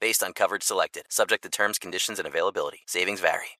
Based on coverage selected, subject to terms, conditions, and availability. Savings vary.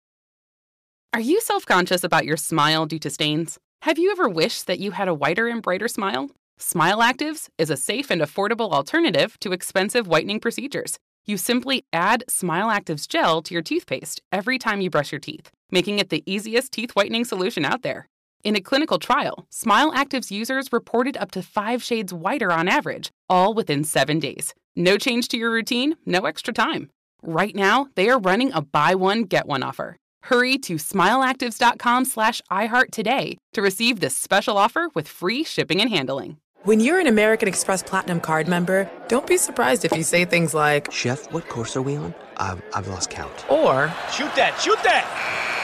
Are you self conscious about your smile due to stains? Have you ever wished that you had a whiter and brighter smile? Smile Actives is a safe and affordable alternative to expensive whitening procedures. You simply add Smile Actives gel to your toothpaste every time you brush your teeth, making it the easiest teeth whitening solution out there. In a clinical trial, Smile Actives users reported up to five shades whiter on average, all within seven days. No change to your routine, no extra time. Right now, they are running a buy one, get one offer. Hurry to smileactives.com slash iHeart today to receive this special offer with free shipping and handling. When you're an American Express Platinum card member, don't be surprised if you say things like, Chef, what course are we on? I've, I've lost count. or, Shoot that, shoot that!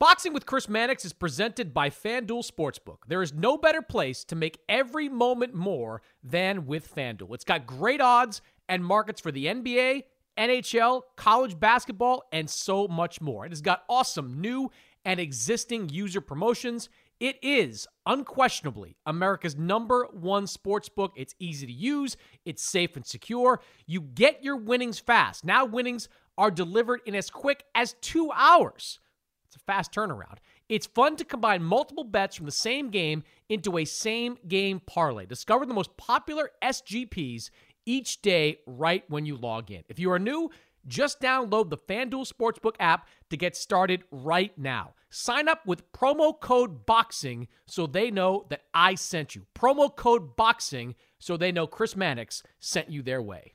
Boxing with Chris Mannix is presented by FanDuel Sportsbook. There is no better place to make every moment more than with FanDuel. It's got great odds and markets for the NBA, NHL, college basketball, and so much more. It has got awesome new and existing user promotions. It is unquestionably America's number one sports book. It's easy to use, it's safe and secure. You get your winnings fast. Now, winnings are delivered in as quick as two hours. It's a fast turnaround. It's fun to combine multiple bets from the same game into a same game parlay. Discover the most popular SGPs each day right when you log in. If you are new, just download the FanDuel Sportsbook app to get started right now. Sign up with promo code BOXING so they know that I sent you. Promo code BOXING so they know Chris Mannix sent you their way.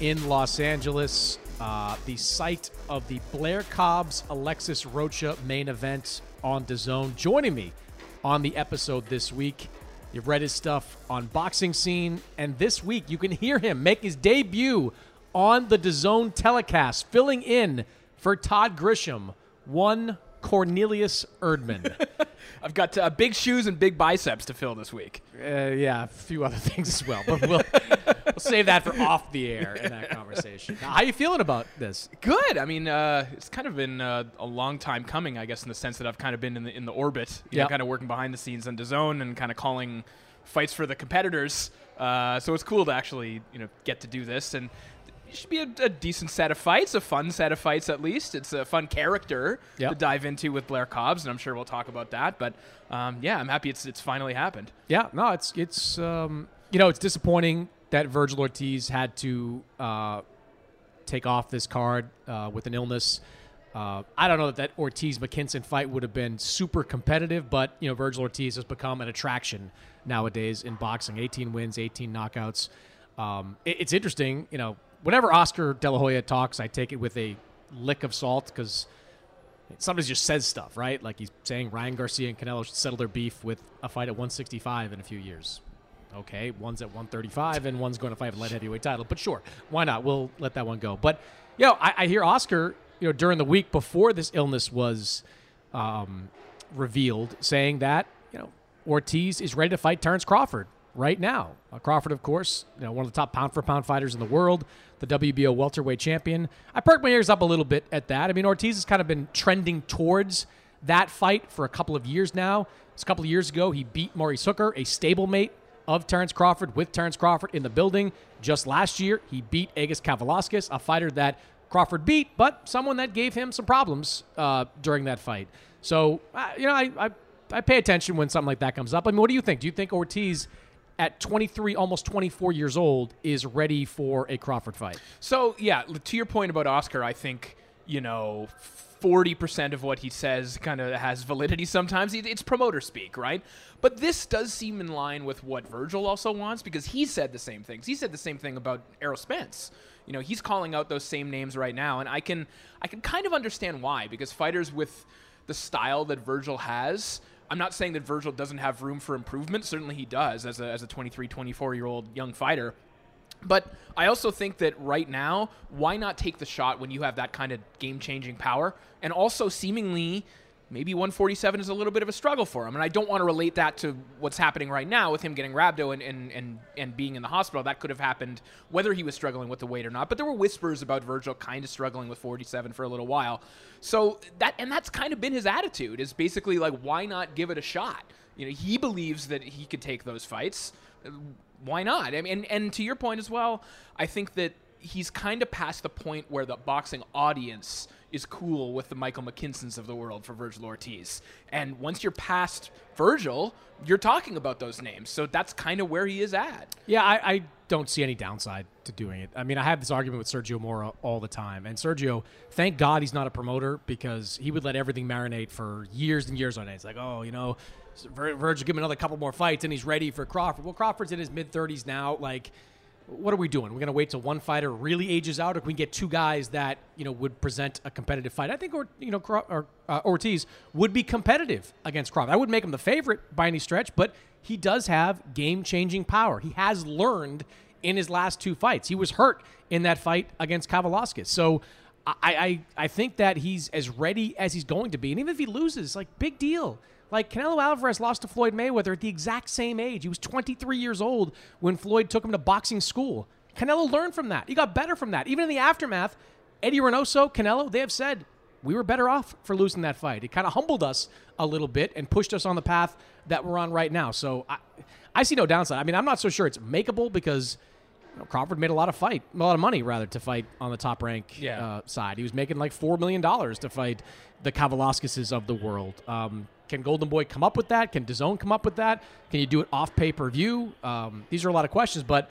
in Los Angeles, uh, the site of the Blair Cobbs Alexis Rocha main event on DAZN. Joining me on the episode this week, you've read his stuff on Boxing Scene, and this week you can hear him make his debut on the DAZN telecast, filling in for Todd Grisham, one Cornelius Erdman. I've got uh, big shoes and big biceps to fill this week. Uh, yeah, a few other things as well, but we'll, we'll save that for off the air in that conversation. Now, how you feeling about this? Good. I mean, uh, it's kind of been uh, a long time coming, I guess, in the sense that I've kind of been in the in the orbit, you know, kind of working behind the scenes on DAZN and kind of calling fights for the competitors. Uh, so it's cool to actually, you know, get to do this and. It should be a, a decent set of fights, a fun set of fights at least. It's a fun character Yep. to dive into with Blair Cobbs, and I'm sure we'll talk about that. But um, yeah, I'm happy it's it's finally happened. Yeah, no, it's it's um, you know it's disappointing that Virgil Ortiz had to uh, take off this card uh, with an illness. Uh, I don't know that that Ortiz McKinson fight would have been super competitive, but you know Virgil Ortiz has become an attraction nowadays in boxing. 18 wins, 18 knockouts. Um, it- it's interesting, you know. Whenever Oscar De La Hoya talks, I take it with a lick of salt because somebody just says stuff, right? Like he's saying Ryan Garcia and Canelo should settle their beef with a fight at 165 in a few years. Okay, one's at 135 and one's going to fight the light heavyweight title. But sure, why not? We'll let that one go. But you know, I, I hear Oscar, you know, during the week before this illness was um, revealed, saying that you know Ortiz is ready to fight Terrence Crawford right now. Uh, Crawford, of course, you know, one of the top pound for pound fighters in the world, the WBO welterweight champion. I perked my ears up a little bit at that. I mean, Ortiz has kind of been trending towards that fight for a couple of years now. It's a couple of years ago, he beat Maurice Hooker, a stablemate of Terrence Crawford with Terrence Crawford in the building. Just last year, he beat Agus Kavaliauskas, a fighter that Crawford beat, but someone that gave him some problems uh, during that fight. So, uh, you know, I, I, I pay attention when something like that comes up. I mean, what do you think? Do you think Ortiz at 23, almost 24 years old, is ready for a Crawford fight? So, yeah, to your point about Oscar, I think, you know, 40% of what he says kind of has validity sometimes. It's promoter speak, right? But this does seem in line with what Virgil also wants because he said the same things. He said the same thing about Errol Spence. You know, he's calling out those same names right now, and I can I can kind of understand why because fighters with the style that Virgil has. I'm not saying that Virgil doesn't have room for improvement. Certainly he does as a, as a 23, 24 year old young fighter. But I also think that right now, why not take the shot when you have that kind of game changing power? And also, seemingly, maybe 147 is a little bit of a struggle for him. And I don't want to relate that to what's happening right now with him getting rhabdo and, and, and, and being in the hospital. That could have happened whether he was struggling with the weight or not. But there were whispers about Virgil kind of struggling with 47 for a little while. So that, and that's kind of been his attitude is basically like, why not give it a shot? You know, he believes that he could take those fights. Why not? I mean, and, and to your point as well, I think that he's kind of past the point where the boxing audience – is cool with the Michael McKinsons of the world for Virgil Ortiz. And once you're past Virgil, you're talking about those names. So that's kind of where he is at. Yeah, I, I, don't see any downside to doing it. I mean, I have this argument with Sergio Mora all the time. And Sergio, thank God he's not a promoter because he would let everything marinate for years and years on end. It's like, oh, you know, Virgil give him another couple more fights and he's ready for Crawford. Well, Crawford's in his mid 30s now. Like, what are we doing? We're going to wait till one fighter really ages out, or can we get two guys that you know would present a competitive fight? I think, or you know, or, uh, Ortiz would be competitive against Crawford. I wouldn't make him the favorite by any stretch, but he does have game-changing power. He has learned in his last two fights. He was hurt in that fight against Kavaliauskas, so. I, I, I think that he's as ready as he's going to be. And even if he loses, like, big deal. Like Canelo Alvarez lost to Floyd Mayweather at the exact same age. He was 23 years old when Floyd took him to boxing school. Canelo learned from that. He got better from that. Even in the aftermath, Eddie Reynoso, Canelo, they have said we were better off for losing that fight. It kind of humbled us a little bit and pushed us on the path that we're on right now. So I, I see no downside. I mean, I'm not so sure it's makeable because you know, Crawford made a lot of fight, a lot of money rather, to fight on the top rank yeah. uh, side. He was making like four million dollars to fight the Kavaliauskas of the world. Um, can Golden Boy come up with that? Can DAZN come up with that? Can you do it off pay per view? Um, these are a lot of questions, but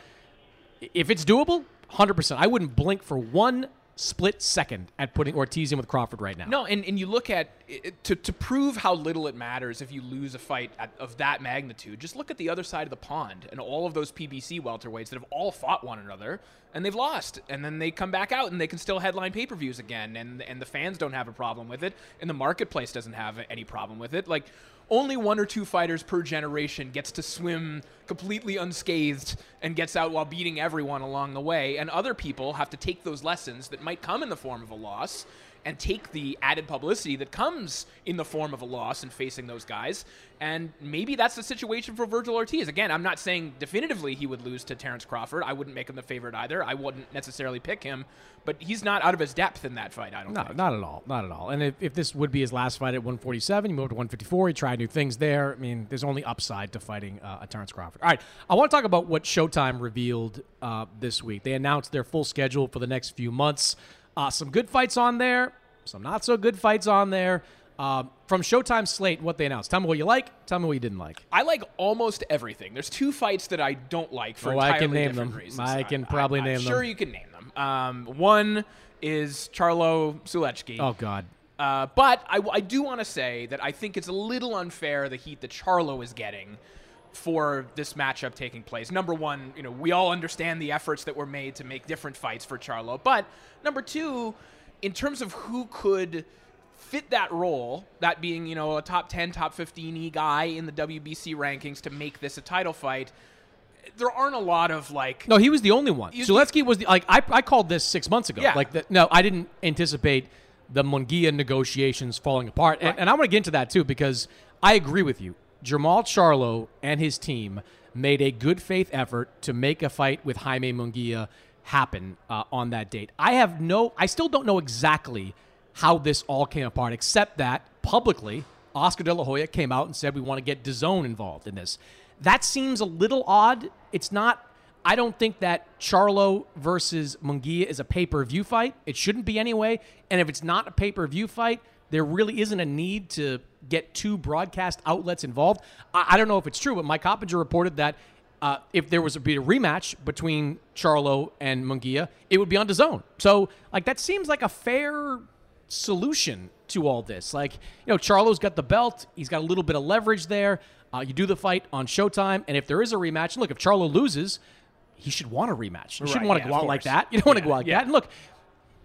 if it's doable, 100%. I wouldn't blink for one split second at putting Ortiz in with Crawford right now. No, and, and you look at to, to prove how little it matters if you lose a fight at, of that magnitude, just look at the other side of the pond and all of those PBC welterweights that have all fought one another and they've lost. And then they come back out and they can still headline pay per views again. And, and the fans don't have a problem with it. And the marketplace doesn't have any problem with it. Like, only one or two fighters per generation gets to swim completely unscathed and gets out while beating everyone along the way. And other people have to take those lessons that might come in the form of a loss and take the added publicity that comes in the form of a loss and facing those guys. And maybe that's the situation for Virgil Ortiz. Again, I'm not saying definitively he would lose to Terrence Crawford. I wouldn't make him the favorite either. I wouldn't necessarily pick him, but he's not out of his depth in that fight, I don't no, think. not at all. Not at all. And if, if this would be his last fight at 147, he moved to 154, he tried new things there. I mean, there's only upside to fighting uh, a Terrence Crawford. All right, I want to talk about what Showtime revealed uh, this week. They announced their full schedule for the next few months. Uh, some good fights on there, some not so good fights on there. Uh, from Showtime slate, what they announced. Tell me what you like. Tell me what you didn't like. I like almost everything. There's two fights that I don't like for oh, entirely I can name different them. reasons. I can probably I, name I'm them. Sure, you can name them. Um, one is Charlo Sulecki. Oh God. Uh, but I, I do want to say that I think it's a little unfair the heat that Charlo is getting for this matchup taking place. Number one, you know, we all understand the efforts that were made to make different fights for Charlo. But number two, in terms of who could fit that role, that being, you know, a top 10, top 15 E guy in the WBC rankings to make this a title fight, there aren't a lot of like. No, he was the only one. Sulecki was the like I, I called this six months ago. Yeah. Like the, no, I didn't anticipate the Munguia negotiations falling apart, right. and, and I want to get into that too because I agree with you. Jermall Charlo and his team made a good faith effort to make a fight with Jaime Munguia happen uh, on that date. I have no, I still don't know exactly how this all came apart, except that publicly, Oscar De La Hoya came out and said we want to get DAZN involved in this. that seems a little odd. It's not. I don't think that Charlo versus Munguia is a pay per view fight. It shouldn't be anyway. And if it's not a pay per view fight, there really isn't a need to get two broadcast outlets involved. I, I don't know if it's true, but Mike Coppinger reported that uh, if there was to be a rematch between Charlo and Munguia, it would be on DAZN. So, like, that seems like a fair solution to all this. Like, you know, Charlo's got the belt, he's got a little bit of leverage there. Uh, you do the fight on Showtime, and if there is a rematch, look, if Charlo loses, he should want a rematch. You shouldn't want to yeah, go out like that. You don't want to go out like yeah. that. And look,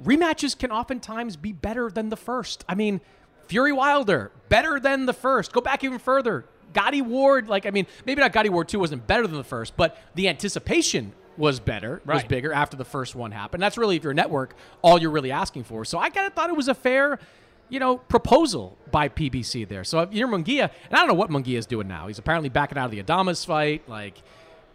rematches can oftentimes be better than the first. I mean, Fury Wilder, better than the first. Go back even further. Gatti Ward, like, I mean, maybe not Gatti Ward 2 wasn't better than the first, but the anticipation was better, was bigger after the first one happened. That's really, if you're a network, all you're really asking for. So I kind of thought it was a fair, you know, proposal by PBC there. So if you're Munguia, and I don't know what Munguia is doing now. He's apparently backing out of the Adamas fight. Like,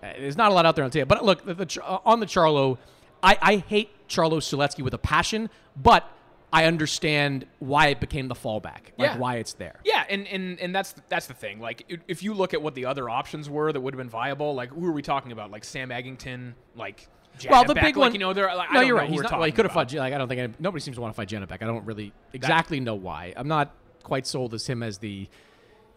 uh, there's not a lot out there on the table. But look, the, the, uh, on the Charlo, I, I hate Charlo Sulecki with a passion, but I understand why it became the fallback, like Yeah. why it's there. Yeah, and, and and that's that's the thing. Like, if you look at what the other options were that would have been viable, like who are we talking about? Like Sam Eggington, like well, the Janibek, big like, one, you know, they're like, I no, you're right. He's not, well, he could have fought. Like, I don't think any, nobody seems to want to fight Janibek. I don't really exactly know why. I'm not quite sold as him as the.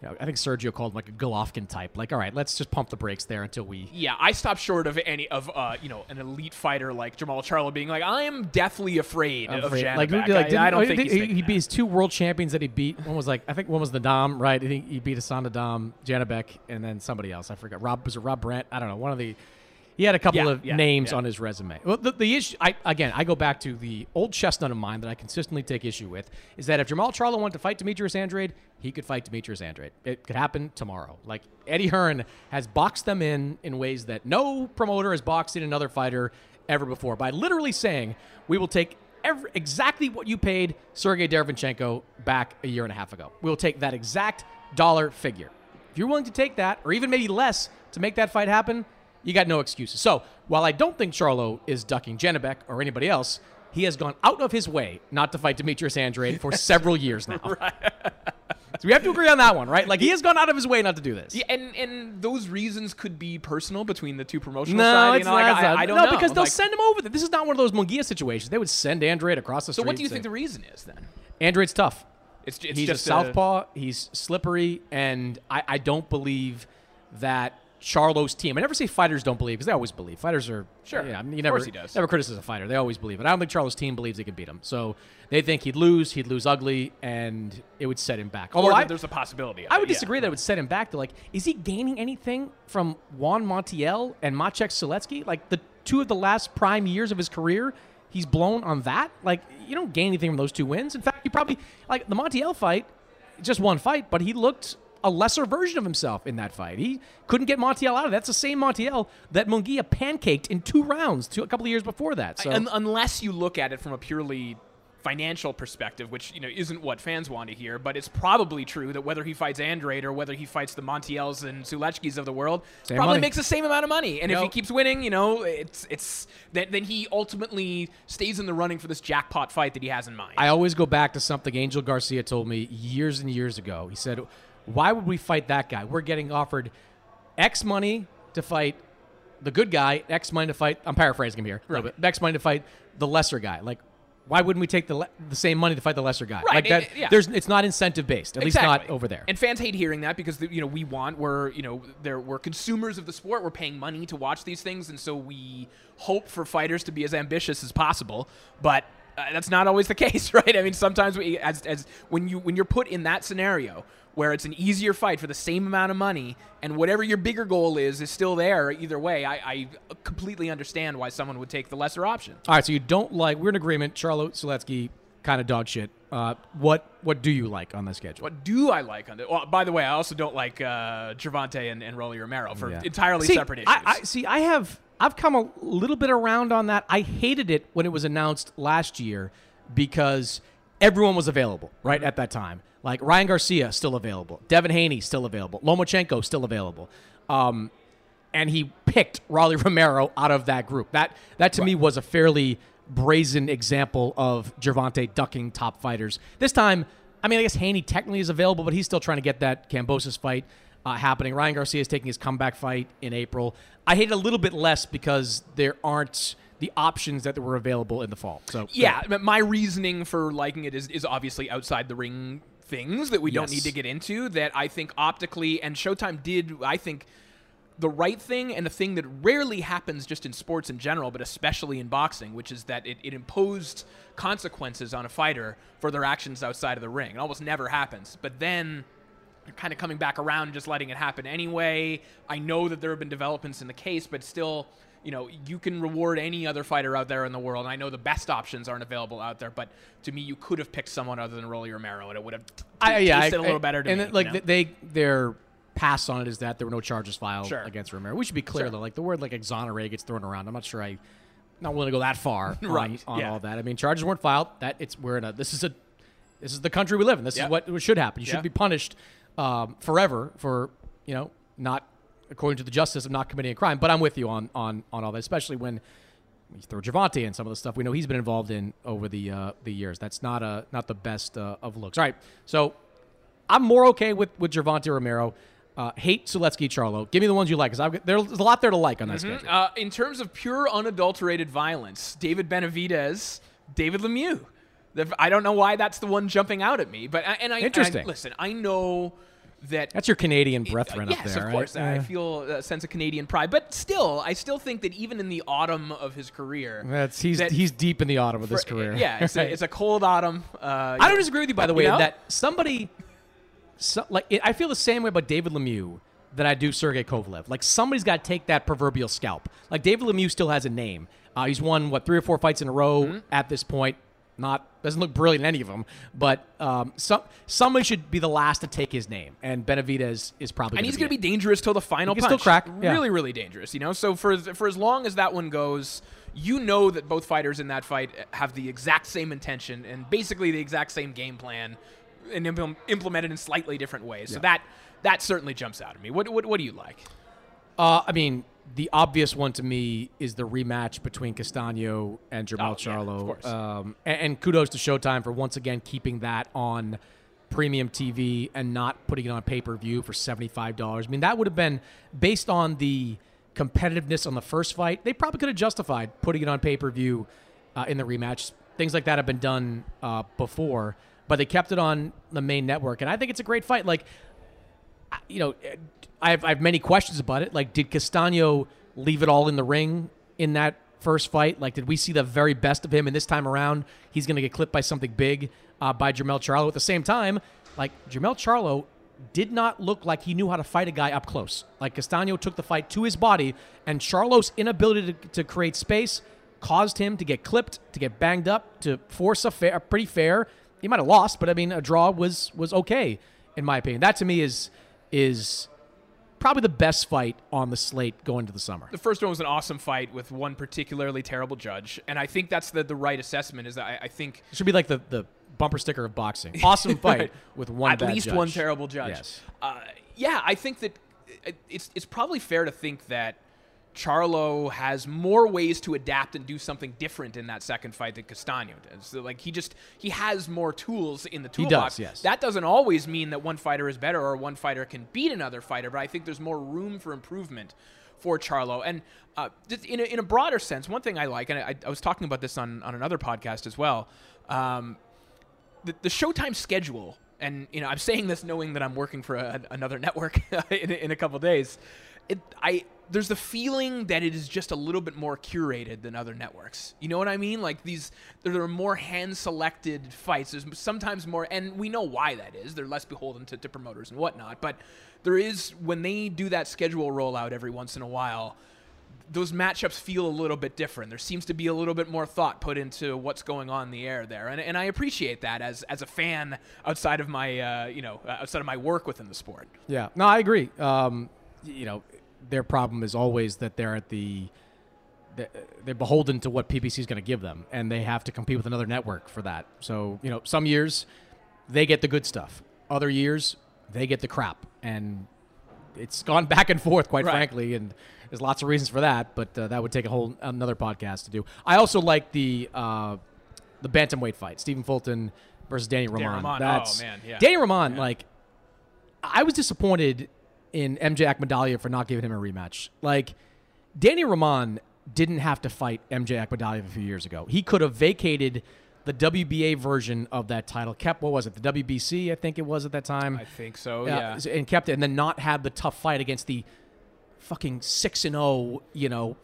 You know, I think Sergio called him like a Golovkin type. Like, all right, let's just pump the brakes there until we. Yeah, I stopped short of any of uh, you know an elite fighter like Jermall Charlo being like, I am deathly afraid I'm of afraid- Janibek. like, like, I, I don't oh, think he, he, beat his two world champions that he beat. One was like I think one was the Dom, right? I think he beat Hassan N'Dam, Janibek, and then somebody else. I forgot. Rob was it Rob Brandt? I don't know. One of the he had a couple Yeah, of yeah, names yeah. on his resume. Well, the, the issue, I again, I go back to the old chestnut of mine that I consistently take issue with is that if Jermall Charlo wanted to fight Demetrius Andrade, he could fight Demetrius Andrade. It could happen tomorrow. Like Eddie Hearn has boxed them in in ways that no promoter has boxed in another fighter ever before by literally saying we will take every, exactly what you paid Sergiy Derevyanchenko back a year and a half ago. We will take that exact dollar figure. If you're willing to take that, or even maybe less, to make that fight happen, you got no excuses. So while I don't think Charlo is ducking Janibek or anybody else, he has gone out of his way not to fight Demetrius Andrade for several years now. So we have to agree on that one, right? Like he has gone out of his way not to do this. Yeah, and and those reasons could be personal between the two promotional No, sides. it's you know, like, not. I, it's not. I don't no, know. because they'll Like, send him over there. This is not one of those Munguia situations. They would send Andrade across the So street. So what do you think the reason is then? Andrade's tough. It's, it's he's just a southpaw. he's slippery, and I, I don't believe that Charlo's team. I never say fighters don't believe because they always believe. Fighters are Sure. Yeah, I mean, you Of never course he does. never criticize a fighter. They always believe it. I don't think Charlo's team believes they can beat him. So they think he'd lose. He'd lose ugly, and it would set him back. Although or I, there's a possibility. I it, would yeah. disagree that it would set him back. To like, is he gaining anything from Juan Montiel and Maciek Sulecki? Like the two of the last prime years of his career, he's blown on that. Like you don't gain anything from those two wins. In fact, you probably like the Montiel fight, just one fight, but he looked a lesser version of himself in that fight. He couldn't get Montiel out of it. That's the same Montiel that Munguia pancaked in two rounds two, a couple of years before that. So Un- unless you look at it from a purely financial perspective, which you know isn't what fans want to hear, but it's probably true that whether he fights Andrade or whether he fights the Montiels and Suleckis of the world, Same probably money. makes the same amount of money. And if he keeps winning, you know, it's it's then, then he ultimately stays in the running for this jackpot fight that he has in mind. I always go back to something Angel Garcia told me years and years ago. He said, "Why would we fight that guy? We're getting offered X money to fight the good guy, X money to fight. I'm paraphrasing him here. Right. X money to fight the lesser guy. Like, why wouldn't we take the le- the same money to fight the lesser guy? Right, Like that. it- yeah. There's it's not incentive based. At least not over there. And fans hate hearing that because you know we want we're you know there we're consumers of the sport. We're paying money to watch these things, and so we hope for fighters to be as ambitious as possible. But uh, that's not always the case, right? I mean, sometimes we as as when you when you're put in that scenario where it's an easier fight for the same amount of money, and whatever your bigger goal is is still there. Either way, I, I completely understand why someone would take the lesser option. All right, so you don't like. We're in agreement. Charlo Sulecki kind of dog shit. Uh, what what do you like on the schedule? What do I like on the? Well, by the way, I also don't like uh, Gervonta and, and Rolly Romero for Yeah. entirely See, separate issues. I, I see. I have. I've come a little bit around on that. I hated it when it was announced last year because everyone was available right Mm-hmm. at that time. Like Ryan Garcia still available, Devin Haney still available, Lomachenko still available, um, and he picked Rolly Romero out of that group. That that to me was a fairly brazen example of Gervonta ducking top fighters. This time, I mean, I guess Haney technically is available, but he's still trying to get that Kambosos fight. uh, happening. Ryan Garcia is taking his comeback fight in April. I hate it a little bit less because there aren't the options that were available in the fall. So Yeah, my reasoning for liking it is, is obviously outside the ring things that we don't need to get into. That I think optically and Showtime did, I think, the right thing and the thing that rarely happens just in sports in general, but especially in boxing, which is that it, it imposed consequences on a fighter for their actions outside of the ring. It almost never happens. But then kind of coming back around and just letting it happen anyway. I know that there have been developments in the case, but still, you know, you can reward any other fighter out there in the world. And I know the best options aren't available out there, but to me, you could have picked someone other than Rolly Romero, and it would have t- I, yeah, tasted I- a little I- better to and me. it- like you know? they their pass on it is that there were no charges filed Sure. against Romero. We should be clear Sure. though, like the word like exonerate gets thrown around. I'm not sure I not willing to go that far on, Right, on yeah. all that. I mean, charges weren't filed. That it's we're in a this is a this is the country we live in. This Yeah. is what should happen. You Yeah. should be punished um, forever for you know not according to the justice of not committing a crime. But I'm with you on on on all that, especially when you throw Gervonta and some of the stuff we know he's been involved in over the uh, the years. That's not a not the best uh, of looks. All right, so I'm more okay with with Gervonta Romero. Uh, hate Sulecki Charlo. Give me the ones you like, because there's a lot there to like on that schedule. Uh, in terms of pure unadulterated violence, David Benavidez, David Lemieux. The- I don't know why that's the one jumping out at me, but and I and I- Interesting. listen, I know that That's your Canadian brethren yes, up there, of right? course. I Yeah. feel a sense of Canadian pride, but still, I still think that even in the autumn of his career, That's he's that he's deep in the autumn of for- his career. Yeah, it's, Right. a, it's a cold autumn. Uh, I don't disagree with you, by the you way, know? that somebody, so, like, I feel the same way about David Lemieux that I do Sergey Kovalev. Like, somebody's got to take that proverbial scalp. Like, David Lemieux still has a name. Uh, he's won what three or four fights in a row Mm-hmm. at this point. Not doesn't look brilliant in any of them, but um, some somebody should be the last to take his name, and Benavidez is probably. and he's going to be dangerous till the final He can still crack, yeah. Really, really dangerous. You know, so for for as long as that one goes, you know that both fighters in that fight have the exact same intention and basically the exact same game plan, and impl- implemented in slightly different ways. So that that certainly jumps out at me. What what, what do you like? Uh, I mean, the obvious one to me is the rematch between Castano and Jermell Oh, yeah, Charlo. of course. Um, and, and kudos to Showtime for once again keeping that on premium TV and not putting it on pay per view for seventy five dollars. I mean, that would have been based on the competitiveness on the first fight. They probably could have justified putting it on pay per view uh, in the rematch. Things like that have been done uh, before, but they kept it on the main network, and I think it's a great fight. Like you know, I have, I have many questions about it. Like, did Castano leave it all in the ring in that first fight? Like, did we see the very best of him? And this time around, he's going to get clipped by something big uh, by Jermell Charlo. At the same time, like, Jermell Charlo did not look like he knew how to fight a guy up close. Like, Castano took the fight to his body, and Charlo's inability to, to create space caused him to get clipped, to get banged up, to force a, fair, a pretty fair. He might have lost, but I mean, a draw was was okay in my opinion. That to me is is probably the best fight on the slate going to the summer. The first one was an awesome fight with one particularly terrible judge, and I think that's the the right assessment. Is that I, I think It should be like the, the bumper sticker of boxing. Awesome fight Right. with one at least judge. one terrible judge. Yes. Uh, yeah, I think that it's it's probably fair to think that Charlo has more ways to adapt and do something different in that second fight than Castano does. So, like he just he has more tools in the toolbox. He does, yes. That doesn't always mean that one fighter is better or one fighter can beat another fighter, but I think there's more room for improvement for Charlo. And uh, just in a, in a broader sense, one thing I like, and I, I was talking about this on, on another podcast as well. Um, the, the Showtime schedule, and you know, I'm saying this knowing that I'm working for a, another network in, in a couple days. It, I there's the feeling that it is just a little bit more curated than other networks. You know what I mean? Like these, there are more hand-selected fights. There's sometimes more, and we know why that is. They're less beholden to, to promoters and whatnot. But there is when they do that schedule rollout every once in a while those matchups feel a little bit different. There seems to be a little bit more thought put into what's going on in the air there, and, and I appreciate that as as a fan outside of my uh, you know uh, outside of my work within the sport. Yeah, no, I agree. Um, you know, their problem is always that they're at the they're- beholden to what PBC is going to give them, and they have to compete with another network for that. So you know, some years they get the good stuff, other years they get the crap, and it's gone back and forth, quite Right. frankly, and there's lots of reasons for that. But uh, that would take a whole another podcast to do. I also like the uh, the bantamweight fight, Stephen Fulton versus Danny Roman. Roman, oh, That's man, yeah. Danny Roman, like I was disappointed in MJ Akhmadaliev for not giving him a rematch. Like, Danny Roman didn't have to fight MJ Akhmadaliev a few years ago. He could have vacated the WBA version of that title, kept what was it, the WBC, I think it was at that time. I think so. Uh, Yeah. and kept it, and then not have the tough fight against the fucking six and zero, you know,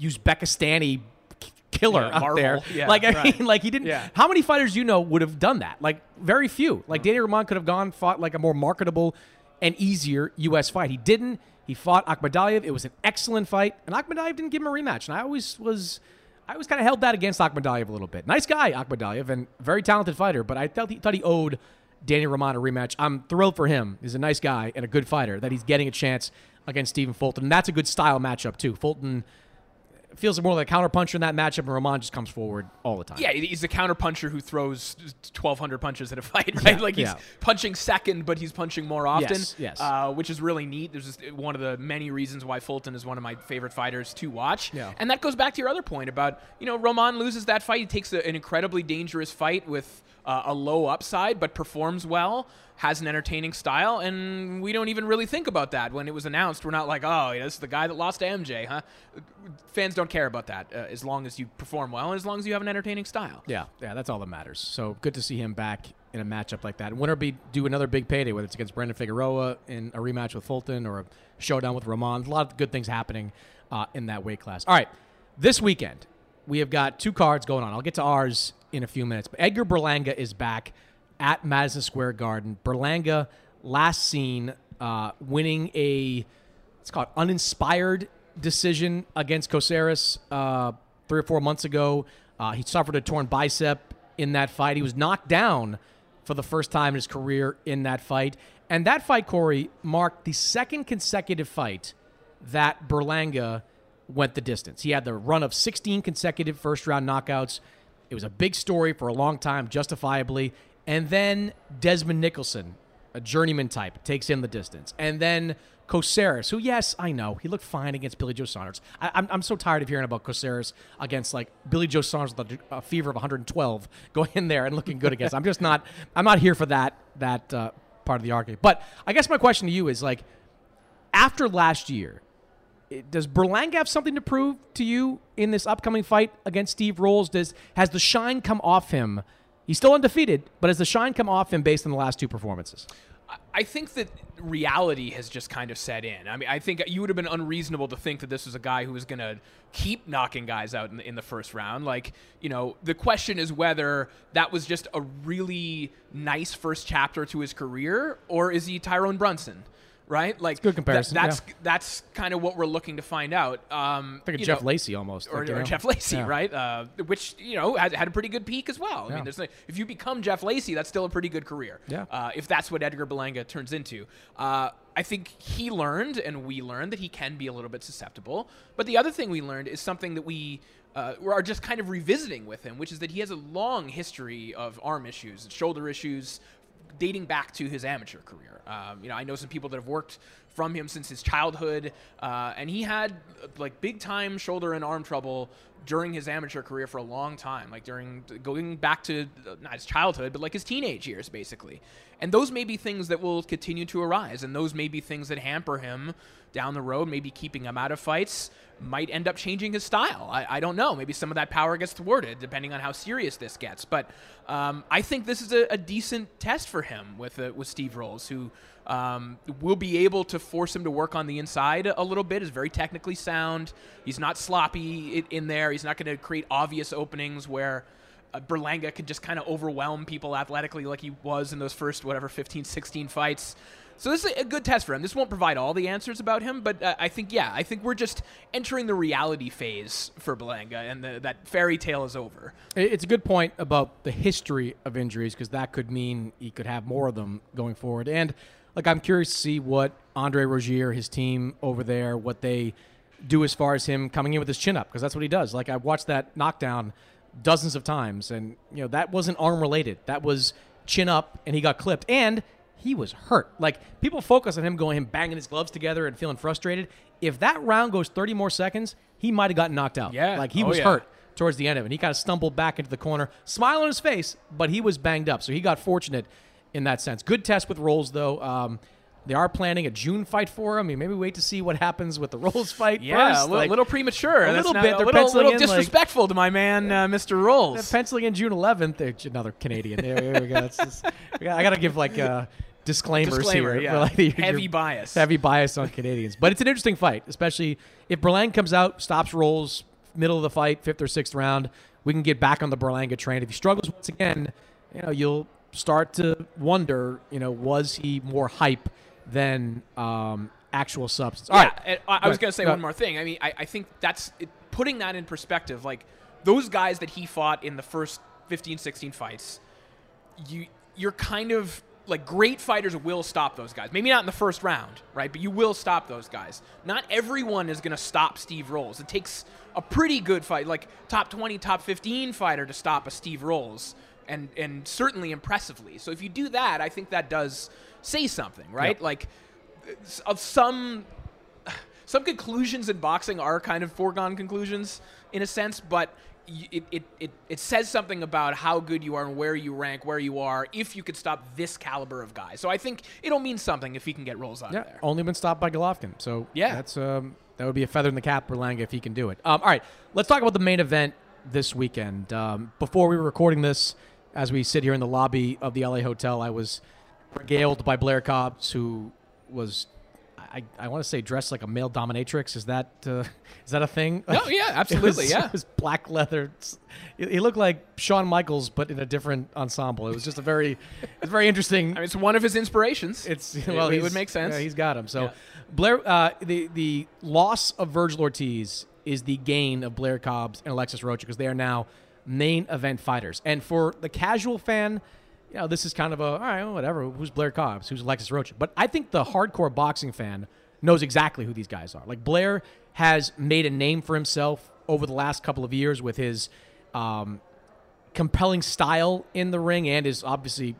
Uzbekistani killer Yeah, out Marvel. there. Yeah, like I right. mean, like he didn't. Yeah. How many fighters you know would have done that? Like very few. Like Danny Roman could have gone fought like a more marketable and easier U.S. fight. He didn't. He fought Akhmadaliev. It was an excellent fight, and Akhmadaliev didn't give him a rematch. And I always was. I always kind of held that against Akhmadaliev a little bit. Nice guy, Akhmadaliev, and very talented fighter, but I thought he, thought he owed Danny Roman a rematch. I'm thrilled for him. He's a nice guy and a good fighter that he's getting a chance against Stephen Fulton. And that's a good style matchup, too. Fulton feels more like a counterpuncher in that matchup, and Roman just comes forward all the time. Yeah, he's a counterpuncher who throws 1,200 punches in a fight, right? Yeah, like he's yeah. punching second, but he's punching more often. Yes, yes. Uh, which is really neat. There's just one of the many reasons why Fulton is one of my favorite fighters to watch. Yeah. And that goes back to your other point about, you know, Roman loses that fight. He takes a, an incredibly dangerous fight with uh, a low upside, but performs well, has an entertaining style, and we don't even really think about that when it was announced. We're not like, oh, yeah, this is the guy that lost to MJ, huh? Fans don't care about that uh, as long as you perform well and as long as you have an entertaining style. Yeah, yeah, that's all that matters. So good to see him back in a matchup like that. Winner be do another big payday, whether it's against Brandon Figueroa in a rematch with Fulton or a showdown with Roman. A lot of good things happening uh, in that weight class. All right, this weekend we have got two cards going on. I'll get to ours in a few minutes. But Edgar Berlanga is back at Madison Square Garden. Berlanga last seen uh, winning a it's called uninspired decision against Coceres uh, three or four months ago. Uh, he suffered a torn bicep in that fight. He was knocked down for the first time in his career in that fight. And that fight, Corey, marked the second consecutive fight that Berlanga went the distance. He had the run of 16 consecutive first round knockouts. It was a big story for a long time, justifiably. And then Desmond Nicholson, a journeyman type, takes him the distance. And then Coceres, who, yes, I know, he looked fine against Billy Joe Saunders. I, I'm, I'm so tired of hearing about Coceres against like Billy Joe Saunders with a, a fever of 112 going in there and looking good against. I'm just not, I'm not here for that that uh, part of the argument. But I guess my question to you is like, after last year, does Berlanga have something to prove to you in this upcoming fight against Steve Rolls? Does has the shine come off him? He's still undefeated, but has the shine come off him based on the last two performances? I think that reality has just kind of set in. I mean, I think you would have been unreasonable to think that this was a guy who was going to keep knocking guys out in the, in the first round. Like, you know, the question is whether that was just a really nice first chapter to his career, or is he Tyrone Brunson? Right, like good comparison, tha- that's yeah. that's kind of what we're looking to find out. Um, Like a Jeff know, Lacey almost, or, like, or? Jeff Lacey, Yeah. right? Uh, which you know had, had a pretty good peak as well. I mean, there's no, if you become Jeff Lacey, that's still a pretty good career. Yeah. Uh, if that's what Edgar Berlanga turns into, uh, I think he learned, and we learned that he can be a little bit susceptible. But the other thing we learned is something that we. Uh, are just kind of revisiting with him, which is that he has a long history of arm issues, and shoulder issues, dating back to his amateur career. Um, you know, I know some people that have worked from him since his childhood, uh, and he had like big time shoulder and arm trouble during his amateur career for a long time, like during going back to not his childhood, but like his teenage years, basically. And those may be things that will continue to arise, and those may be things that hamper him down the road, maybe keeping him out of fights, might end up changing his style. I, I don't know. Maybe some of that power gets thwarted depending on how serious this gets. But um, I think this is a, a decent test for him with uh, with Steve Rolls, who um, will be able to force him to work on the inside a little bit. Is very technically sound. He's not sloppy in there. He's not going to create obvious openings where. Uh, Berlanga could just kind of overwhelm people athletically like he was in those first whatever 15 16 fights so this is a good test for him. This won't provide all the answers about him, but uh, I think yeah, I think we're just entering the reality phase for Berlanga, and the, that fairy tale is over. It's a good point about the history of injuries because that could mean he could have more of them going forward. And like, I'm curious to see what Andre Rozier, his team over there, what they do as far as him coming in with his chin up because that's what he does. Like I watched that knockdown dozens of times, and you know that wasn't arm related. That was chin up, and he got clipped, and he was hurt. Like people focus on him going, him banging his gloves together and feeling frustrated. If that round goes 30 more seconds, he might have gotten knocked out. Yeah. like he Oh, was yeah. hurt towards the end of it. He kind of stumbled back into the corner, smile on his face, but he was banged up. So he got fortunate in that sense. Good test with rolls, though. Um, They are planning a June fight for him. I mean, maybe wait to see what happens with the Rolls fight Yeah, first. a little, Like, little premature. a little not- bit. They're little, little in, like- disrespectful to my man, uh, Mr. they're Rolls. penciling in June 11th. Another Canadian. There, there we go. Just, I got to give like uh, disclaimers Disclaimer, here. yeah. like, the- Heavy bias. Heavy bias on Canadians. But it's an interesting fight, especially if Berlanga comes out, stops rolls, middle of the fight, fifth or sixth round. We can get back on the Berlanga train. If he struggles once again, you know, you'll start to wonder, you know, was he more hype than um, actual substance? All yeah, right. I, I was going to say one more thing. I mean, I, I think that's it, putting that in perspective. Like those guys that he fought in the first 15, 16 fights, you you're kind of like great fighters will stop those guys. Maybe not in the first round, right? But you will stop those guys. Not everyone is going to stop Steve Rolls. It takes a pretty good fight, like top 20, top 15 fighter to stop a Steve Rolls, and and certainly impressively. So if you do that, I think that does say something, right? Yep. Like of some some conclusions in boxing are kind of foregone conclusions in a sense, but it, it, it, it says something about how good you are and where you rank, where you are, if you could stop this caliber of guy. So I think it'll mean something if he can get rolls out Yeah, of there. only been stopped by Golovkin. So Yeah. that's um, that would be a feather in the cap for Langa if he can do it. Um, all right, let's talk about the main event this weekend. Um, before we were recording this, as we sit here in the lobby of the LA hotel, I was regaled by Blair Cobbs, who was. I, I want to say dressed like a male dominatrix. Is that uh, is that a thing? No, yeah, absolutely, was- yeah. It was black leather. He he looked like Shawn Michaels, but in a different ensemble. It was just a very, it's very interesting. I mean, it's one of his inspirations. It's well, it would make sense. Yeah, he's got him. So Yeah. Blair, uh, the the loss of Virgil Ortiz is the gain of Blair Cobbs and Alexis Rocha because they are now main event fighters. And for the casual fan, you know, this is kind of a all right, well, whatever. Who's Blair Cobbs? Who's Alexis Rocha? But I think the hardcore boxing fan knows exactly who these guys are. Like Blair has made a name for himself over the last couple of years with his um, compelling style in the ring and his obviously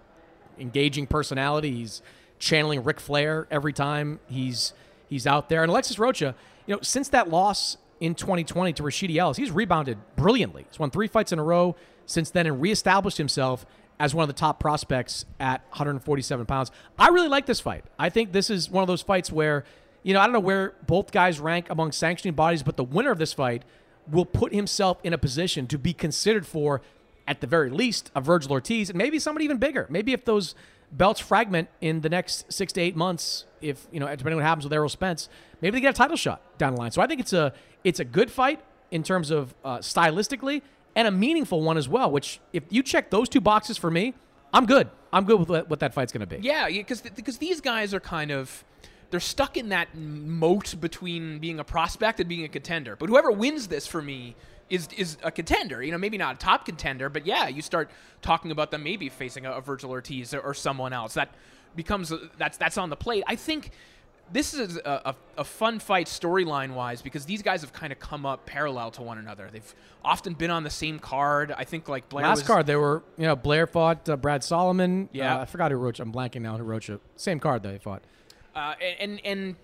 engaging personality. He's channeling Ric Flair every time he's he's out there. And Alexis Rocha, you know, since that loss in 2020 to Rashidi Ellis, he's rebounded brilliantly. He's won three fights in a row since then and reestablished himself as one of the top prospects at 147 pounds. I really like this fight. I think this is one of those fights where, you know, I don't know where both guys rank among sanctioning bodies, but the winner of this fight will put himself in a position to be considered for, at the very least, a Virgil Ortiz and maybe somebody even bigger. Maybe if those belts fragment in the next six to eight months, if you know, depending on what happens with Errol Spence, maybe they get a title shot down the line. So I think it's a it's a good fight in terms of uh, stylistically and a meaningful one as well. Which if you check those two boxes for me, I'm good. I'm good with what, what that fight's going to be. Yeah, because because these guys are kind of they're stuck in that moat between being a prospect and being a contender. But whoever wins this for me is is a contender. You know, maybe not a top contender, but yeah, you start talking about them maybe facing a, a Virgil Ortiz or, or someone else. That becomes that's that's on the plate. I think this is a, a, a fun fight storyline wise because these guys have kind of come up parallel to one another. They've often been on the same card. I think like Blair Last was, card, they were, you know, Blair fought uh, Brad Solomon. Yeah. Uh, I forgot who wrote. I'm blanking now who wrote Rocha. Same card that they fought. Uh, and and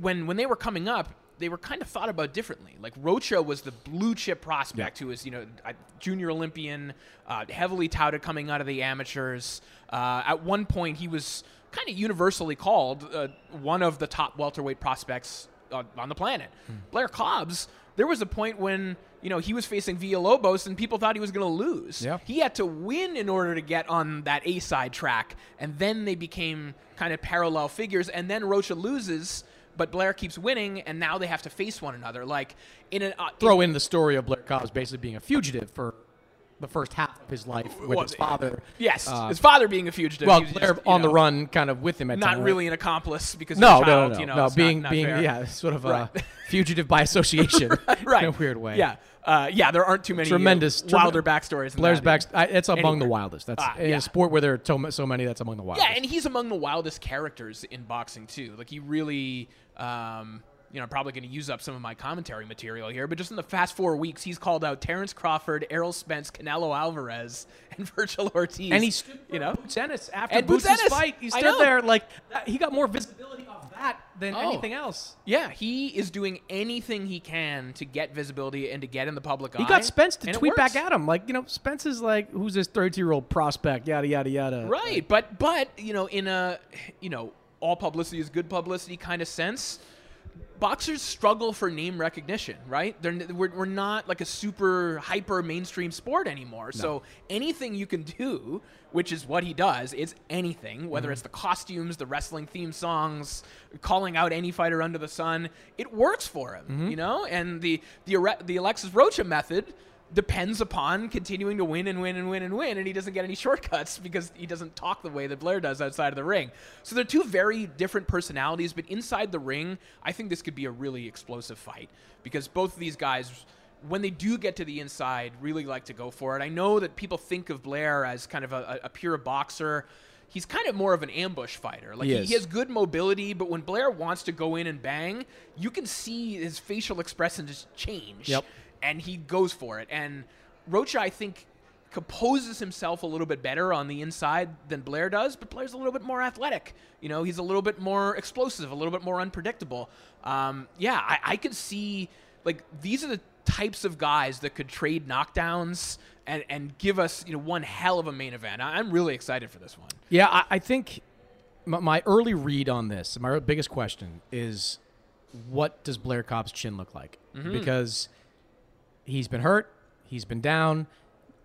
when when they were coming up, they were kind of thought about differently. Like Rocha was the blue chip prospect who was you know a junior Olympian, uh, heavily touted coming out of the amateurs. Uh, at one point, he was kind of universally called uh, one of the top welterweight prospects on the planet. Blair Cobbs. There was a point when you know he was facing Villalobos and people thought he was going to lose. Yeah. He had to win in order to get on that A side track, and then they became kind of parallel figures. And then Rocha loses, but Blair keeps winning, and now they have to face one another. Like in an uh, Throw in the story of Blair Cobbs basically being a fugitive for the first half of his life with Well, his father. Yes, Uh, his father being a fugitive. well, Blair just, on the run, kind of with him at Not time, really an accomplice because No, a no, child, no, no, you know, no. Being not, not being fair. yeah, sort of Right. a fugitive by association, right in a weird way. Yeah, uh, yeah. There aren't too many uh, Tremendous, wilder trem- backstories. Blair's back it's among the wildest. That's Ah, in yeah. a sport where there are so, so many. That's among the wildest. Yeah, and he's among the wildest characters in boxing too. Like he really, um, you know, I'm probably going to use up some of my commentary material here, but just in the past four weeks, he's called out Terrence Crawford, Errol Spence, Canelo Alvarez, and Virgil Ortiz. and he stood you know, Boots after And Boots' fight. He stood there like he got more visibility off that than Oh. anything else. yeah, he is doing anything he can to get visibility and to get in the public eye. He got Spence to tweet back at him like, you know, Spence is like, who's this 32 year old prospect? Yada yada yada. Right, but but you know, in a you know, all publicity is good publicity kind of sense boxers struggle for name recognition, right? They're, we're, we're not like a super hyper mainstream sport anymore. No. So anything you can do, which is what he does, is anything, whether mm-hmm. it's the costumes, the wrestling theme songs, calling out any fighter under the sun, it works for him, mm-hmm. you know? And the, the, the Alexis Rocha method depends upon continuing to win and win and win and win, and he doesn't get any shortcuts because he doesn't talk the way that Blair does outside of the ring. So they're two very different personalities, but inside the ring, I think this could be a really explosive fight because both of these guys. When they do get to the inside, really like to go for it. I know that people think of Blair as kind of a, a pure boxer he's kind of more of an ambush fighter. Like he, he, has good mobility, but when Blair wants to go in and bang, you can see his facial expression just change. Yep and he goes for it. And Rocha, I think, composes himself a little bit better on the inside than Blair does, but Blair's a little bit more athletic. You know, he's a little bit more explosive, a little bit more unpredictable. Um, yeah, I, I could see like these are the types of guys that could trade knockdowns and, and give us you know one hell of a main event. I, am really excited for this one. Yeah, I, I think my, my early read on this, my biggest question is, what does Blair Cobb's chin look like? Mm-hmm. Because he's been hurt, he's been down.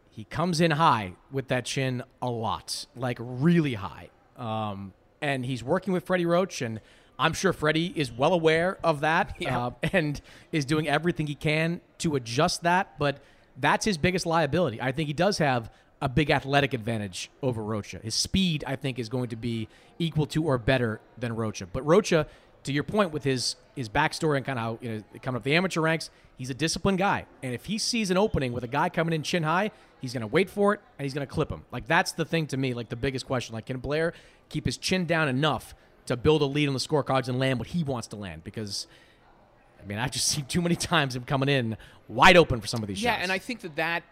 He comes in high with that chin a lot, like really high. Um, and he's working with Freddie Roach, and I'm sure Freddie is well aware of that yeah. uh, and is doing everything he can to adjust that. But that's his biggest liability. I think he does have a big athletic advantage over Rocha. His speed, I think, is going to be equal to or better than Rocha. But Rocha to your point with his his backstory and kind of how you know coming up the amateur ranks, he's a disciplined guy, and if he sees an opening with a guy coming in chin high, he's going to wait for it and he's going to clip him. Like that's the thing to me, like the biggest question. Like can Blair keep his chin down enough to build a lead on the scorecards and land what he wants to land? Because I mean, I've just seen too many times him coming in wide open for some of these yeah, shots. Yeah, and I think that that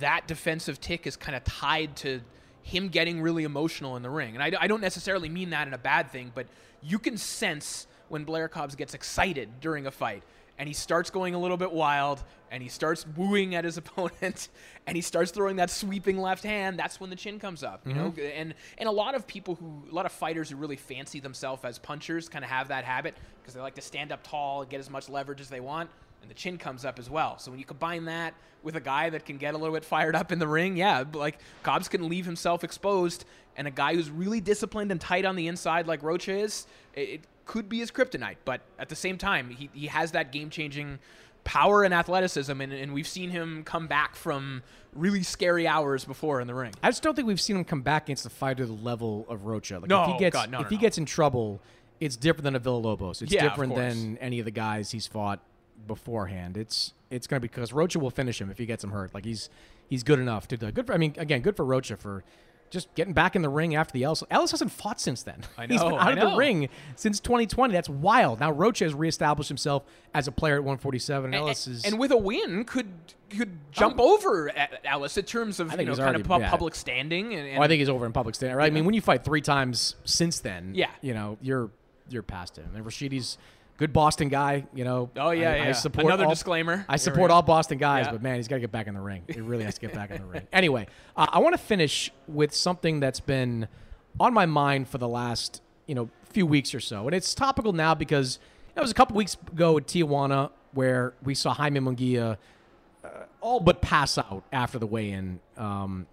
that defensive tick is kind of tied to him getting really emotional in the ring. And I, I don't necessarily mean that in a bad thing, but you can sense when Blair Cobbs gets excited during a fight and he starts going a little bit wild and he starts wooing at his opponent and he starts throwing that sweeping left hand that's when the chin comes up you mm-hmm. know and and a lot of people who a lot of fighters who really fancy themselves as punchers kind of have that habit because they like to stand up tall and get as much leverage as they want and the chin comes up as well. So when you combine that with a guy that can get a little bit fired up in the ring, yeah, like Cobbs can leave himself exposed, and a guy who's really disciplined and tight on the inside like Rocha is, it, could be his kryptonite. But at the same time, he, he has that game changing power and athleticism, and, and we've seen him come back from really scary hours before in the ring. I just don't think we've seen him come back against a fighter the level of Rocha. Like no, if he gets God, no, if no, he gets in trouble, it's different than a Villalobos. It's yeah, different than any of the guys he's fought beforehand. It's it's going to be because Rocha will finish him if he gets him hurt. Like he's he's good enough to do good for. I mean, again, good for Rocha for just getting back in the ring after the Ellis. Ellis hasn't fought since then. I know. He's been out I of know. the ring since 2020. That's wild. Now Rocha has reestablished himself as a player at 147. And, Ellis is and with a win could could jump oh. over Ellis in terms of you know kind already, of yeah. public standing. And, and well, I think he's over in public standing. Right? I mean, when you fight three times since then, yeah, you know you're you're past him. And Rashidi's good Boston guy. You know. Oh yeah, I, yeah. I support Another all, disclaimer. I support all Boston guys, yeah. but man, he's got to get back in the ring. He really has to get back in the ring. Anyway, uh, I want to finish with something that's been on my mind for the last you know few weeks or so, and it's topical now because it was a couple weeks ago at Tijuana where we saw Jaime Munguia uh, all but pass out after the weigh-in um,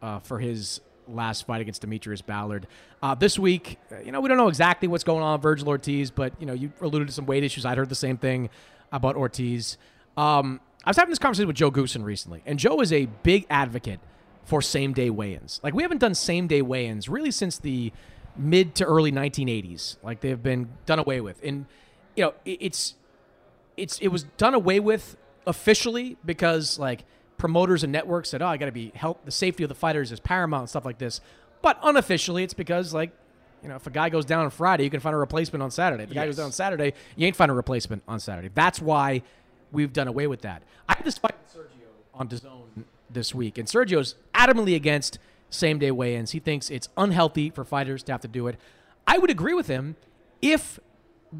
uh, for his last fight against D'Mitrius Ballard. Uh, this week, uh, you know, we don't know exactly what's going on with Vergil Ortiz, but, you know, you alluded to some weight issues. I'd heard the same thing about Ortiz. Um, I was having this conversation with Joe Goossen recently, and Joe is a big advocate for same day weigh ins. Like, we haven't done same day weigh ins really since the mid to early 1980s. Like, they've been done away with. And, you know, it's, it's, it was done away with officially because, like, promoters and networks said, "Oh, I got to be help. The safety of the fighters is paramount and stuff like this." But unofficially, it's because like you know, if a guy goes down on Friday, you can find a replacement on Saturday. If the yes. guy goes down on Saturday, you ain't find a replacement on Saturday. That's why we've done away with that. I had this fight with Sergio on DAZN this week, and Sergio's adamantly against same day weigh-ins. He thinks it's unhealthy for fighters to have to do it. I would agree with him if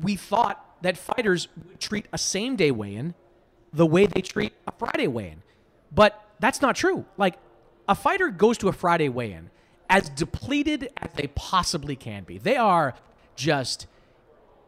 we thought that fighters would treat a same day weigh-in the way they treat a Friday weigh-in. But that's not true. Like, a fighter goes to a Friday weigh in as depleted as they possibly can be. They are just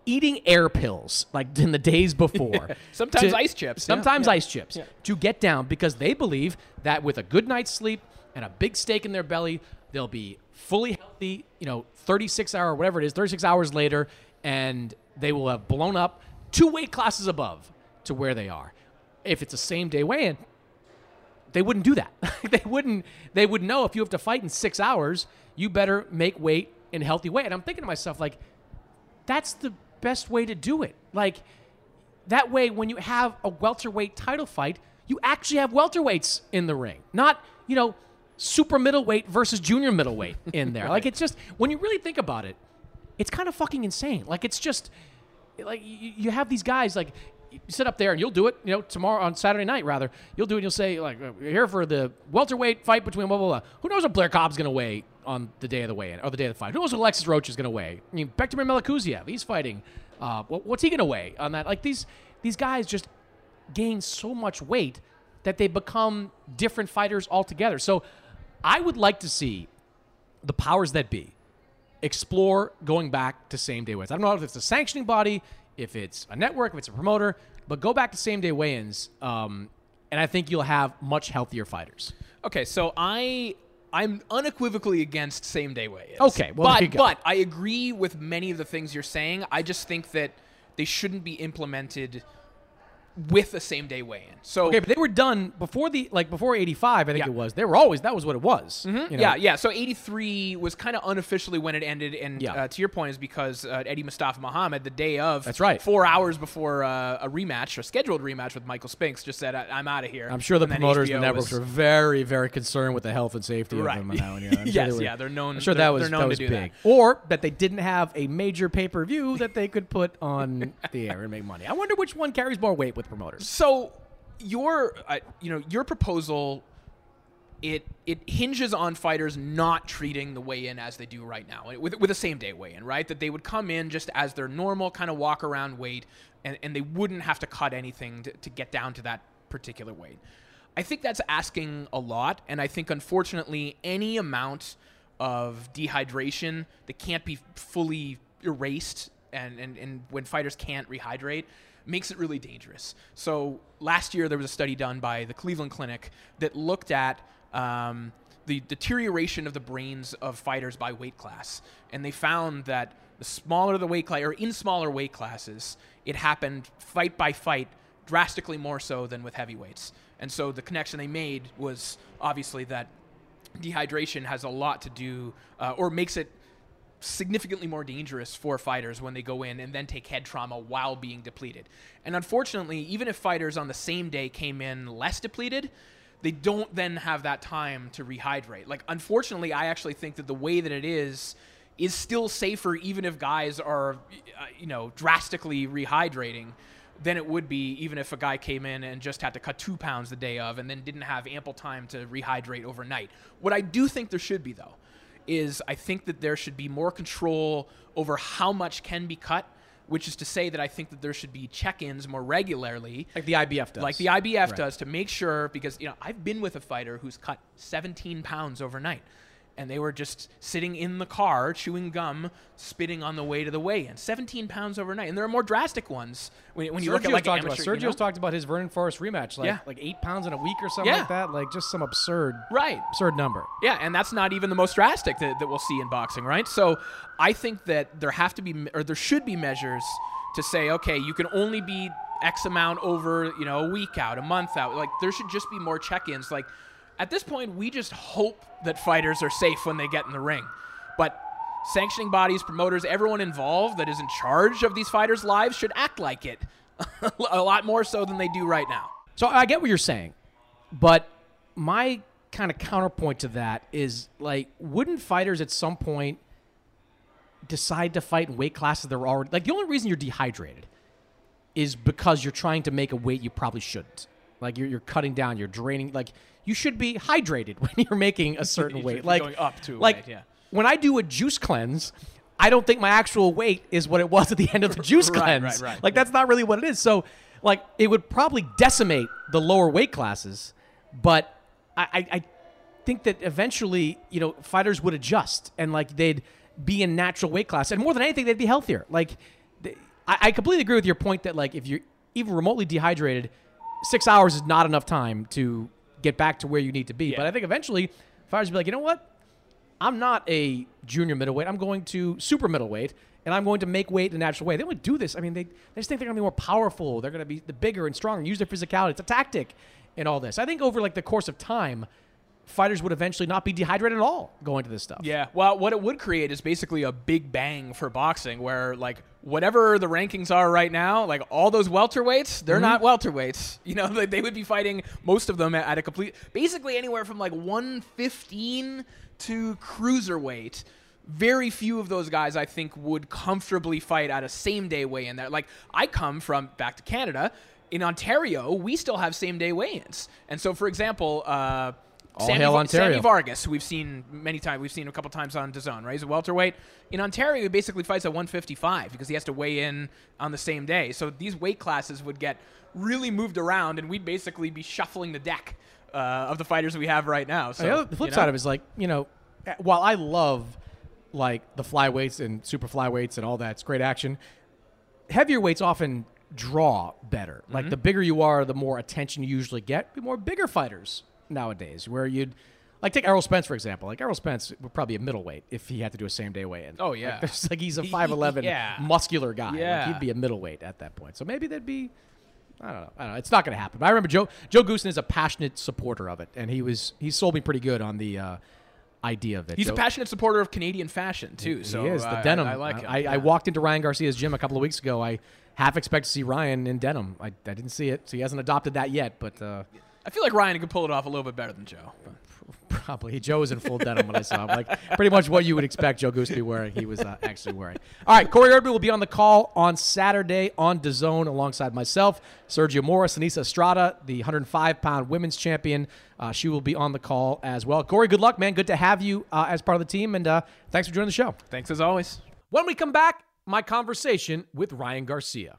eating air pills like in the days before. Sometimes ice chips, Sometimes yeah, ice chips to get down because they believe that with a good night's sleep and a big steak in their belly, they'll be fully healthy, you know, 36 hour, whatever it is, 36 hours later, and they will have blown up two weight classes above to where they are. If it's a same day weigh in, they wouldn't do that. they wouldn't. They would know if you have to fight in six hours, you better make weight in a healthy way. And I'm thinking to myself, like, that's the best way to do it. Like, that way, when you have a welterweight title fight, you actually have welterweights in the ring, not you know super middleweight versus junior middleweight in there. Like, it's just when you really think about it, it's kind of fucking insane. Like, it's just like you, you have these guys like sit up there and you'll do it, you know, tomorrow on Saturday night rather. You'll do it. and You'll say like, uh, "We're here for the welterweight fight between blah blah blah." Who knows what Blair Cobb's going to weigh on the day of the weigh-in or the day of the fight? Who knows what Alexis Rocha is going to weigh? I mean, Bektemir Melikuziev, he's fighting. Uh, what, what's he going to weigh on that? Like these these guys just gain so much weight that they become different fighters altogether. So I would like to see the powers that be explore going back to same day weigh-ins. I don't know if it's a sanctioning body, if it's a network, if it's a promoter, but go back to same day weigh-ins, um, and I think you'll have much healthier fighters. Okay, so I I'm unequivocally against same day weigh-ins. Okay, well, but but I agree with many of the things you're saying. I just think that they shouldn't be implemented with a same day weigh-in. So Okay, but they were done before the like before '85. I think Yeah. it was. They were always that was what it was. you know? Yeah, yeah. So 83 was kind of unofficially when it ended. And Yeah. uh, to your point, is because uh, Eddie Mustafa Muhammad, the day of, That's right. four hours before uh, a rematch, a scheduled rematch with Michael Spinks, just said, I- I'm out of here. I'm sure the And promoters and the networks was- were very, very concerned with the health and safety Right. of them. on that one, yeah. I'm sure Yes, they were- yeah, they're known- I'm sure they're- that was they're known that to was do big, that. or that they didn't have a major pay per view that they could put on the air and make money. I wonder which one carries more weight with promoters. So your, uh, you know, your proposal, it it hinges on fighters not treating the weigh-in as they do right now, with with a same day weigh-in, right? That they would come in just as their normal kind of walk around weight, and, and they wouldn't have to cut anything to, to get down to that particular weight. I think that's asking a lot, and I think unfortunately any amount of dehydration that can't be fully erased and, and, and when fighters can't rehydrate makes it really dangerous. So last year there was a study done by the Cleveland Clinic that looked at um, the deterioration of the brains of fighters by weight class, and they found that the smaller the weight class, or in smaller weight classes, it happened fight by fight drastically more so than with heavyweights. And so the connection they made was obviously that dehydration has a lot to do, uh, or makes it significantly more dangerous for fighters when they go in and then take head trauma while being depleted. And unfortunately, even if fighters on the same day came in less depleted, they don't then have that time to rehydrate. Like, unfortunately, I actually think that the way that it is is still safer, even if guys are, uh, you know, drastically rehydrating than it would be even if a guy came in and just had to cut two pounds the day of and then didn't have ample time to rehydrate overnight. What I do think there should be, though, is I think that there should be more control over how much can be cut, which is to say that I think that there should be check ins more regularly. Like the IBF does. Like the IBF Right. does to make sure, because, you know, I've been with a fighter who's cut 17 pounds overnight. And they were just sitting in the car, chewing gum, spitting on the way to the weigh-in. 17 pounds overnight, and there are more drastic ones when, when you look at like talked amateur. about, you Sergio's know? talked about his Vernon Forrest rematch, like Yeah. like eight pounds in a week or something Yeah. like that, like just some absurd, Right. absurd number. Yeah, and that's not even the most drastic that, that we'll see in boxing, right? So I think that there have to be, or there should be measures to say, okay, you can only be X amount over, you know, a week out, a month out. Like there should just be more check-ins. Like at this point, we just hope that fighters are safe when they get in the ring. But sanctioning bodies, promoters, everyone involved that is in charge of these fighters' lives should act like it a lot more so than they do right now. So I get what you're saying, but my kind of counterpoint to that is like, wouldn't fighters at some point decide to fight in weight classes they're already like the only reason you're dehydrated is because you're trying to make a weight you probably shouldn't. Like you're, you're cutting down, you're draining. Like you should be hydrated when you're making a certain weight. Like going up to like weight, yeah. when I do a juice cleanse, I don't think my actual weight is what it was at the end of the juice Right, cleanse. right, right. Like that's not really what it is. So like it would probably decimate the lower weight classes, but I, I, I think that eventually, you know, fighters would adjust and like they'd be in natural weight class, and more than anything, they'd be healthier. Like, they, I, I completely agree with your point that like if you're even remotely dehydrated, six hours is not enough time to get back to where you need to be. Yeah. But I think eventually, fighters will be like, you know what? I'm not a junior middleweight. I'm going to super middleweight, and I'm going to make weight in a natural way. They to do this. I mean, they, they just think they're going to be more powerful. They're going to be the bigger and stronger, use their physicality. It's a tactic in all this. I think over like the course of time, fighters would eventually not be dehydrated at all going to this stuff. Yeah. Well, what it would create is basically a big bang for boxing where, like, whatever the rankings are right now, like, all those welterweights, they're not welterweights. You know, they, they would be fighting most of them at, at a complete, basically anywhere from like 115 to cruiserweight. Very few of those guys, I think, would comfortably fight at a same day weigh in there. Like, I come from back to Canada. In Ontario, we still have same day weigh ins. And so, for example, uh, All Sammy, hail Ontario. Sammy Vargas, we've seen many times. We've seen a couple times on DAZN, right? He's a welterweight. In Ontario, he basically fights at 155 because he has to weigh in on the same day. So these weight classes would get really moved around, and we'd basically be shuffling the deck uh, of the fighters we have right now. So the, flip you know? side of it is like, you know, eh, while I love like the flyweights and super flyweights and all that, it's great action. Heavier weights often draw better. Mm-hmm. Like the bigger you are, the more attention you usually get. The more bigger fighters nowadays, where you'd like take Errol Spence for example. Like Errol Spence would probably be a middleweight if he had to do a same day weigh in. Oh, yeah. like, like he's a five eleven Yeah. muscular guy. Like, Yeah. he'd be a middleweight at that point. So maybe they'd be. I don't know. I don't know. It's not going to happen. But I remember Joe Joe Goossen is a passionate supporter of it, and he was he sold me pretty good on the uh, idea of it. He's a passionate supporter of Canadian fashion too. he so is the I- denim. I, I like it. I, I walked into Ryan Garcia's gym a couple of weeks ago. I half expect to see Ryan in denim. I, I didn't see it, so he hasn't adopted that yet. But uh, I feel like Ryan could pull it off a little bit better than Joe. probably Joe was in full denim when I saw him. Like pretty much what you would expect Joe Goose to be wearing. He was uh, actually wearing. All right, Corey Erdman will be on the call on Saturday on DAZN alongside myself, Sergio Mora, Seniesa Estrada, the 105 pound women's champion. Uh, she will be on the call as well. Corey, good luck, man. Good to have you uh, as part of the team, and uh, thanks for joining the show. Thanks as always. When we come back, my conversation with Ryan Garcia.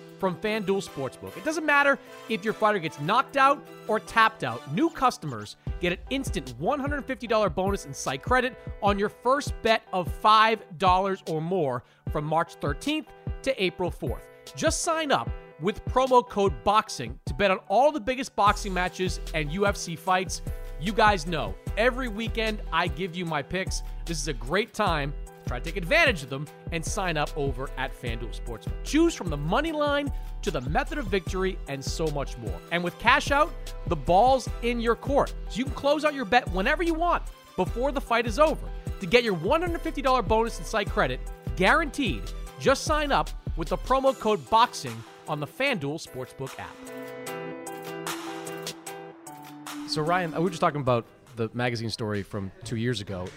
from FanDuel Sportsbook. It doesn't matter if your fighter gets knocked out or tapped out, new customers get an instant $150 bonus in site credit on your first bet of $5 or more from March 13th to April 4th. Just sign up with promo code BOXING to bet on all the biggest boxing matches and UFC fights. You guys know, every weekend I give you my picks. This is a great time Try to take advantage of them and sign up over at FanDuel Sportsbook. Choose from the money line to the method of victory and so much more. And with cash out, the ball's in your court. So you can close out your bet whenever you want before the fight is over. To get your $150 bonus in site credit, guaranteed, just sign up with the promo code BOXING on the FanDuel Sportsbook app. So Ryan, we were just talking about the magazine story from two years ago.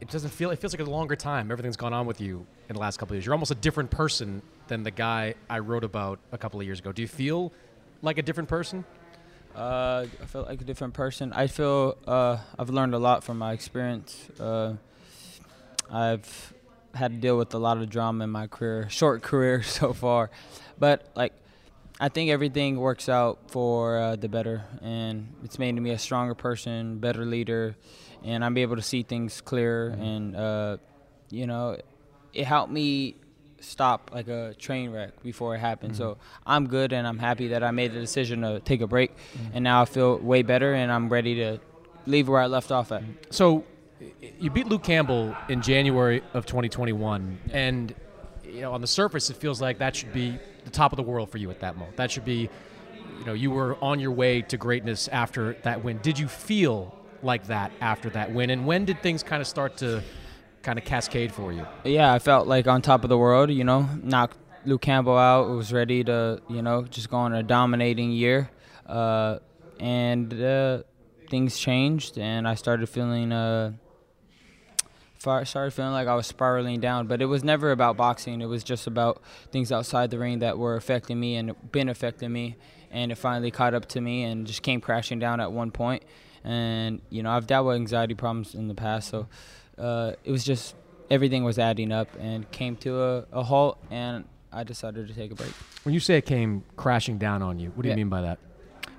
It, doesn't feel it feels like a longer time. Everything's gone on with you in the last couple of years. You're almost a different person than the guy I wrote about a couple of years ago. Do you feel like a different person? Uh, I feel like a different person. I feel uh, I've learned a lot from my experience. Uh, I've had to deal with a lot of drama in my career, short career so far, but like I think everything works out for uh, the better, and it's made me a stronger person, better leader, and I'm able to see things clearer. And uh, you know, it helped me stop like a train wreck before it happened. Mm-hmm. So I'm good, and I'm happy that I made the decision to take a break, mm-hmm. and now I feel way better, and I'm ready to leave where I left off at. So you beat Luke Campbell in January of 2021, and you know on the surface it feels like that should be the top of the world for you at that moment. That should be, you know, you were on your way to greatness after that win. Did you feel like that after that win? And when did things kind of start to kind of cascade for you? Yeah, I felt like on top of the world, you know, knocked Luke Campbell out, was ready to, you know, just go on a dominating year. Uh, and uh, things changed, and I started feeling. Uh, started feeling like I was spiraling down. But it was never about boxing. It was just about things outside the ring that were affecting me and been affecting me. And it finally caught up to me and just came crashing down at one point. And you know, I've dealt with anxiety problems in the past, so uh, it was just everything was adding up and came to a, a, halt. And I decided to take a break. When you say it came crashing down on you, what do yeah. you mean by that?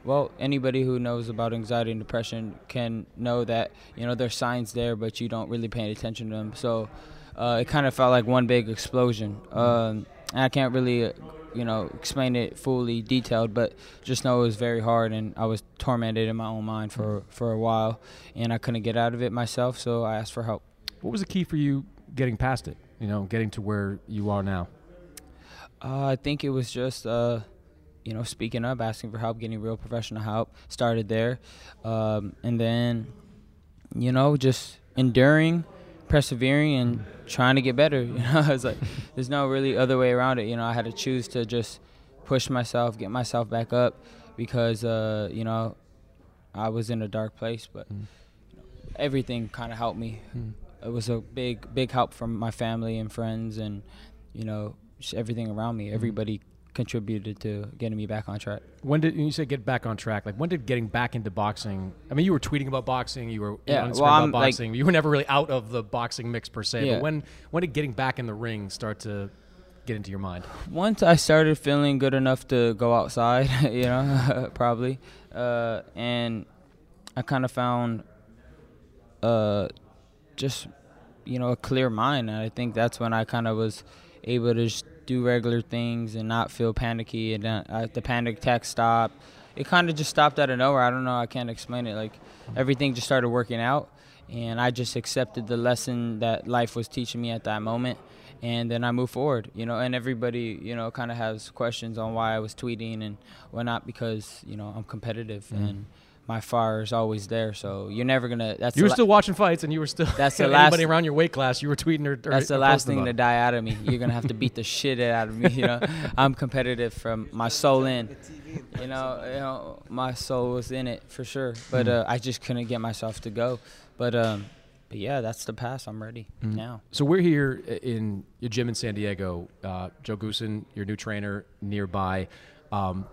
Well, anybody who knows about anxiety and depression can know that you know there's signs there, but you don't really pay attention to them. So uh, it kind of felt like one big explosion. Um, and I can't really, you know, explain it fully detailed, but just know it was very hard, and I was tormented in my own mind for for a while, and I couldn't get out of it myself. So I asked for help. What was the key for you getting past it? You know, getting to where you are now. Uh, I think it was just. Uh, you know, speaking up, asking for help, getting real professional help. Started there, um, and then, you know, just enduring, persevering, and trying to get better. You know, it's like there's no really other way around it. You know, I had to choose to just push myself, get myself back up, because uh, you know, I was in a dark place, but mm. you know, everything kind of helped me. Mm. It was a big, big help from my family and friends, and you know, just everything around me. Mm. Everybody contributed to getting me back on track. When did you say get back on track? Like when did getting back into boxing? I mean, you were tweeting about boxing, you were yeah, well, about boxing. Like, you were never really out of the boxing mix per se. Yeah. But when when did getting back in the ring start to get into your mind? Once I started feeling good enough to go outside, you know, probably, uh, and I kind of found uh, just you know a clear mind, and I think that's when I kind of was able to just do regular things and not feel panicky. And uh, the panic attack stopped. It kind of just stopped out of nowhere. I don't know. I can't explain it. Like everything just started working out, and I just accepted the lesson that life was teaching me at that moment. And then I moved forward, you know. And everybody, you know, kind of has questions on why I was tweeting and whatnot because you know I'm competitive mm-hmm. and my fire is always there. So you're never gonna. That's you were la- still watching fights, and you were still. That's the last. Anybody around your weight class, you were tweeting or. or that's the last thing to die out of me. You're gonna have to beat the shit out of me. You know, I'm competitive from my soul in. You know, you know, my soul was in it for sure, but mm. uh, I just couldn't get myself to go. But um, but yeah, that's the pass. I'm ready mm. now. So we're here in your gym in San Diego. Uh, Joe Goossen, your new trainer, nearby. Um,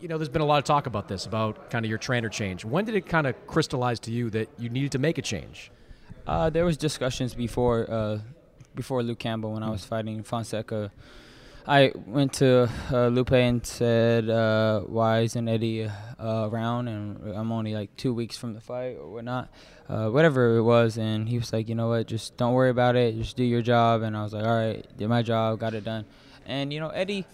you know, there's been a lot of talk about this, about kind of your trainer change. When did it kind of crystallize to you that you needed to make a change? Uh, there was discussions before uh, before Luke Campbell when I was fighting Fonseca. I went to uh, Lupe and said, uh, "Why isn't Eddie uh, around?" And I'm only like two weeks from the fight or whatnot, uh, whatever it was. And he was like, "You know what? Just don't worry about it. Just do your job." And I was like, "All right, did my job, got it done." And you know, Eddie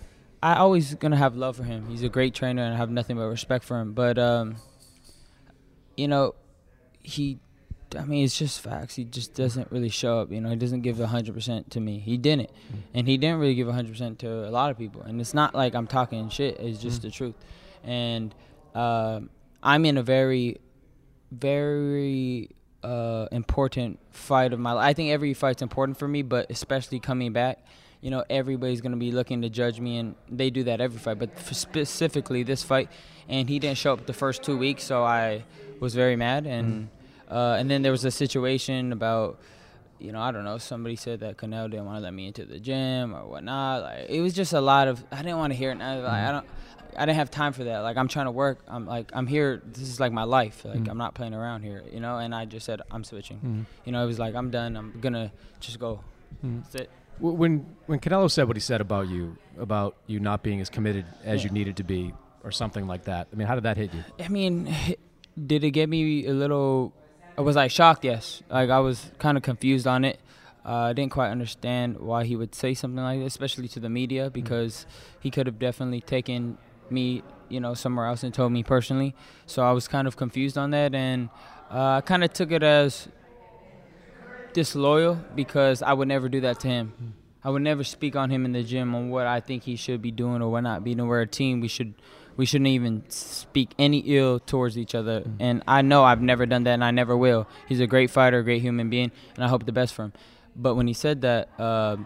I always gonna have love for him. He's a great trainer, and I have nothing but respect for him. But um, you know, he I mean, it's just facts. He just doesn't really show up. You know, he doesn't give hundred percent to me. He didn't, Mm. and he didn't really give hundred percent to a lot of people. And it's not like I'm talking shit. It's just Mm. the truth. And um I'm in a very, very uh, important fight of my life. I think every fight's important for me, but especially coming back. You know, everybody's gonna be looking to judge me, and they do that every fight. But specifically this fight, and he didn't show up the first two weeks, so I was very mad. And uh, and then there was a situation about, you know, I don't know. Somebody said that Canelo didn't want to let me into the gym or whatnot. Like it was just a lot of. I didn't want to hear it. I, like, I don't. I didn't have time for that. Like I'm trying to work. I'm like I'm here. This is like my life. Like Mhm. I'm not playing around here, you know. And I just said I'm switching. Mhm. You know, it was like I'm done. I'm gonna just go. Mhm. That's it. When when Canelo said what he said about you, about you not being as committed as Yeah. you needed to be, or something like that. I mean, how did that hit you? I mean, did it get me a little? I was I shocked? Yes. Like I was kind of confused on it. Uh, I didn't quite understand why he would say something like that, especially to the media, because he could have definitely taken me, you know, somewhere else and told me personally. So I was kind of confused on that, and uh, I kind of took it as disloyal because I would never do that to him. I would never speak on him in the gym on what I think he should be doing or what not be doing. We're a team. We should we shouldn't even speak any ill towards each other. And I know I've never done that, and I never will. He's a great fighter, a great human being, and I hope the best for him. But when he said that, uh,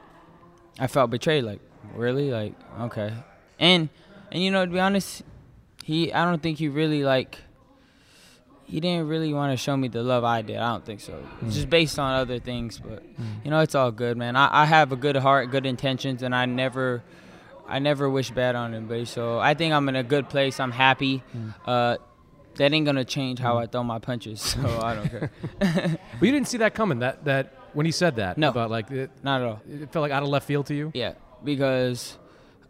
I felt betrayed. Like really, like okay. And and you know to be honest, he I don't think he really like. He didn't really want to show me the love I did. I don't think so. Mm. Just based on other things, but Mm. you know it's all good, man. I, I have a good heart, good intentions, and I never, I never wish bad on anybody. So I think I'm in a good place. I'm happy. Mm. Uh, that ain't gonna change how I throw my punches, so I don't care. But you didn't see that coming. That that when he said that. No. About like it, Not at all. It felt like out of left field to you. Yeah, because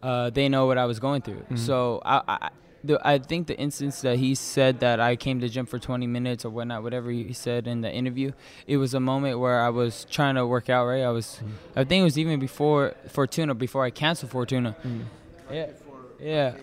uh, they know what I was going through. Mhm. So I, I, the, I think the instance that he said that I came to the gym for 20 minutes or whatnot, whatever he said in the interview, it was a moment where I was trying to work out. Right, I was, I think it was even before Fortuna, before I canceled Fortuna. Mm. Yeah, yeah.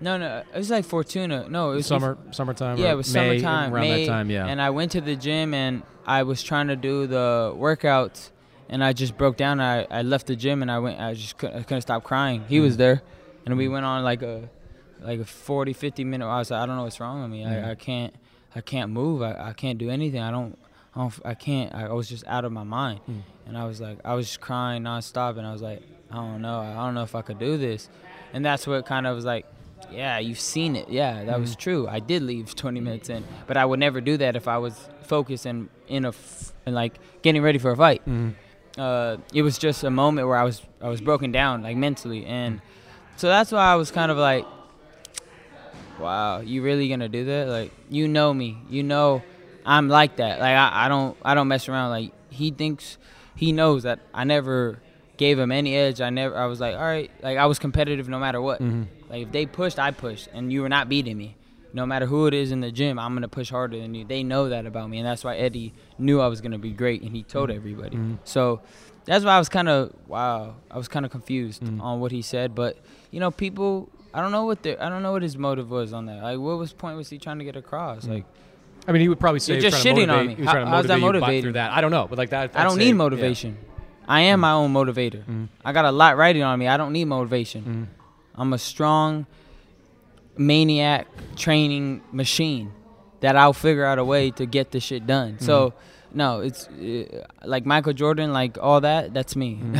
No, no, it was like Fortuna. No, it was Summer- bef- summertime Yeah, it was May, summertime. around that time, yeah. And I went to the gym and I was trying to do the workouts, and I just broke down. I, I left the gym and I went. I just couldn't, I couldn't stop crying. He was Mm. there, and we went on like a like a 40, 50 minute. I was like, I don't know what's wrong with me. Yeah. I, I can't I can't move. I, I can't do anything. I don't. I, don't, I can't. I was just out of my mind, Mm. and I was like, I was just crying nonstop, and I was like, I don't know. I don't know if I could do this, and that's what kind of was like. Yeah, you've seen it. Yeah, that was Mhm. true. I did leave 20 minutes in, but I would never do that if I was focused and in a f- and like getting ready for a fight. Mhm. Uh, it was just a moment where I was I was broken down like mentally, and so that's why I was kind of like, wow, you really gonna do that? Like you know me, you know I'm like that. Like I, I don't I don't mess around. Like he thinks he knows that I never gave him any edge. I never I was like, all right, like I was competitive no matter what. Mhm. Like if they pushed, I pushed, and you were not beating me. No matter who it is in the gym, I'm gonna push harder than you. They know that about me, and that's why Eddie knew I was gonna be great, and he told everybody. Mhm. So that's why I was kind of wow. I was kind of confused Mhm. on what he said, but you know, people. I don't know what their I don't know what his motive was on that. Like, what was point was he trying to get across? Mm. Like, I mean, he would probably say You're just shitting on me. he was How- trying to how's that motivate motivating? through that. I don't know, but like that. I don't need yeah. Mm. motivation. I am my own motivator. I got a lot riding on me. I don't need motivation. Mm. I'm a strong maniac training machine that I'll figure out a way to get the shit done. So, no, it's uh, like Michael Jordan, like all that. That's me.